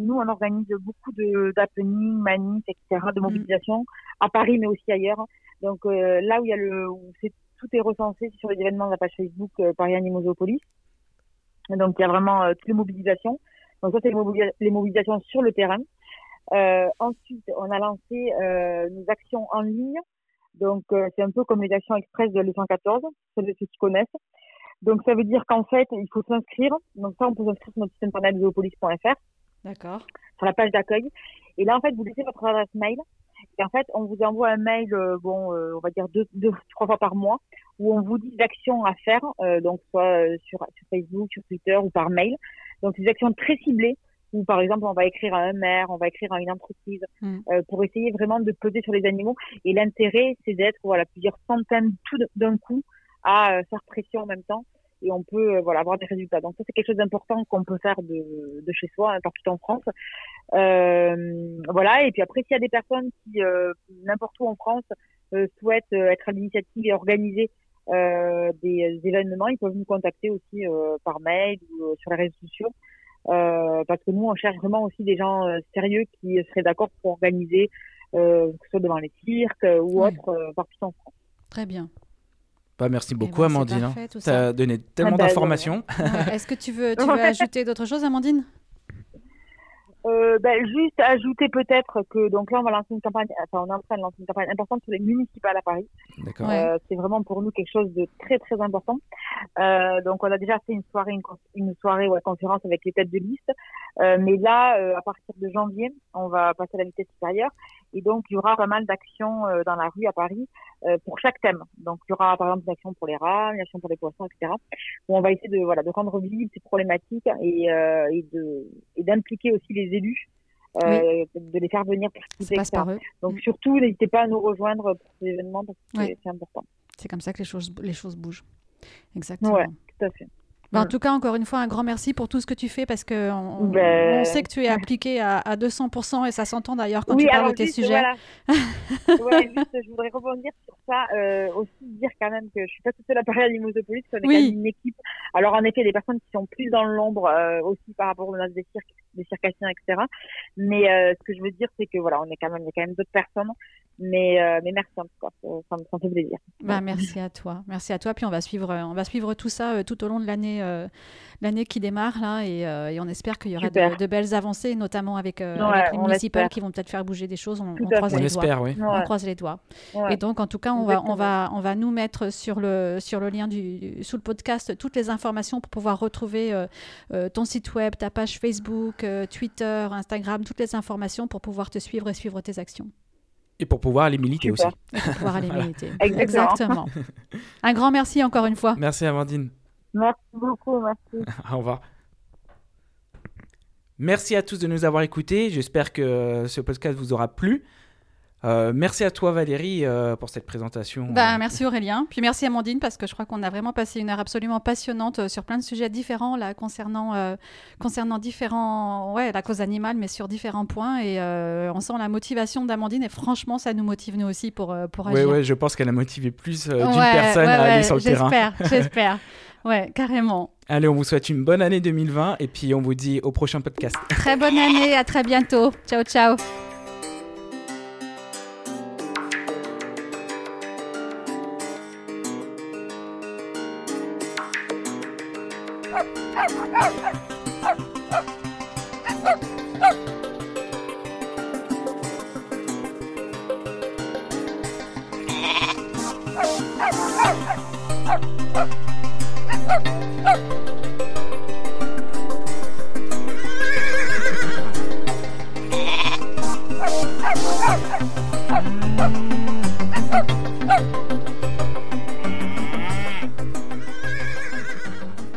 nous on organise beaucoup de d'happenings, manifs, etc., de mobilisation à Paris mais aussi ailleurs. Donc là où il y a le, c'est tout est recensé sur les événements de la page Facebook euh, Paris Animosopolis. Donc il y a vraiment euh, toutes les mobilisations. Donc ça c'est les, mobili- les mobilisations sur le terrain. Euh, ensuite, on a lancé nos actions en ligne. Donc c'est un peu comme les actions express de l'E114, ceux de ceux qui connaissent. Donc ça veut dire qu'en fait, il faut s'inscrire. Donc ça, on peut s'inscrire sur notre site internet zoopolis.fr, D'accord. sur la page d'accueil. Et là, en fait, vous laissez votre adresse mail. Et en fait, on vous envoie un mail, euh, bon, euh, on va dire deux, deux, [laughs] trois fois par mois, où on vous dit des actions à faire, euh, donc soit euh, sur, sur Facebook, sur Twitter ou par mail. Donc des actions très ciblées, où par exemple, on va écrire à un maire, on va écrire à une entreprise, Mm. euh, pour essayer vraiment de peser sur les animaux. Et l'intérêt, c'est d'être voilà plusieurs centaines tout d'un coup à euh, faire pression en même temps et on peut euh, voilà avoir des résultats. Donc ça c'est quelque chose d'important qu'on peut faire de, de chez soi hein, partout en France. Euh, voilà et puis après s'il y a des personnes qui euh, n'importe où en France euh, souhaitent être à l'initiative et organiser des, des événements, ils peuvent nous contacter aussi par mail ou sur les réseaux sociaux. Parce que nous, on cherche vraiment aussi des gens sérieux qui seraient d'accord pour organiser, que ce soit devant les cirques ou autres, partout en France. Très bien. Bah, merci Eh beaucoup, ben, Amandine. hein. Tu ça. as donné tellement Ah bah, d'informations. [laughs] Ouais. Est-ce que tu veux, tu veux ajouter d'autres choses, Amandine? Euh, ben, juste ajouter peut-être que donc là on va lancer une campagne, enfin on est en train de lancer une campagne importante sur les municipales à Paris. D'accord. Ouais. Euh, c'est vraiment pour nous quelque chose de très très important. Euh, donc on a déjà fait une soirée, une, une soirée ou conférence avec les têtes de liste, Euh, mais là euh, à partir de janvier on va passer à la vitesse supérieure et donc il y aura pas mal d'actions euh, dans la rue à Paris euh, pour chaque thème. Donc il y aura par exemple une action pour les rats, une action pour les poissons, etc. Où on va essayer de voilà de rendre visibles ces problématiques et, euh, et de et d'impliquer aussi les élus. Euh, de les faire venir Ça participer, passe etc. par eux. Donc Mm. surtout, n'hésitez pas à nous rejoindre pour ces événements parce que Ouais. c'est important. C'est comme ça que les choses, les choses bougent. Exactement. Ouais, tout à fait. Ben, en Mm. tout cas, encore une fois, un grand merci pour tout ce que tu fais parce que on, Ben- on sait que tu es appliqué à, à 200% et ça s'entend d'ailleurs quand oui, tu parles de tes juste, sujets. Voilà. [laughs] ouais, juste, je voudrais rebondir sur ça, euh, aussi dire quand même que je suis pas toute seule à Paris à Limosopolis, qu'on est Oui. quand même une équipe. Alors en effet, des personnes qui sont plus dans l'ombre euh, aussi par rapport aux menaces des cirques, des circassiens, etc. Mais euh, ce que je veux dire, c'est que voilà, on est quand même, il y a quand même d'autres personnes. Mais, euh, mais merci en tout cas, ça, me fait plaisir. Bah, merci à toi, merci à toi. Puis on va suivre, on va suivre tout ça tout au long de l'année, l'année qui démarre là, et, et on espère qu'il y aura de, belles avancées, notamment avec, les municipales qui vont peut-être faire bouger des choses. On, croise, les doigts. Oui. on croise les doigts. Et donc en tout cas, on va, on va, on va nous mettre sur le, sur le lien du, sous le podcast toutes les informations pour pouvoir retrouver ton site web, ta page Facebook, Twitter, Instagram, toutes les informations pour pouvoir te suivre et suivre tes actions. Et pour pouvoir aller militer aussi. pour pouvoir aller [laughs] militer. [laughs] Exactement. Un grand merci encore une fois. Merci Amandine. Merci beaucoup, merci. [laughs] Au revoir. Merci à tous de nous avoir écoutés. J'espère que ce podcast vous aura plu. Euh, merci à toi Valérie euh, pour cette présentation. Bah, merci Aurélien. Puis merci Amandine parce que je crois qu'on a vraiment passé une heure absolument passionnante euh, sur plein de sujets différents là concernant concernant différents ouais la cause animale mais sur différents points et on sent la motivation d'Amandine et franchement ça nous motive nous aussi pour pour agir. Oui ouais, je pense qu'elle a motivé plus d'une personne à aller sur le terrain. J'espère, [laughs] j'espère. Ouais, carrément. Allez, on vous souhaite une bonne année 2020 et puis on vous dit au prochain podcast. Très bonne année, à très bientôt. Ciao ciao. Ah! [laughs]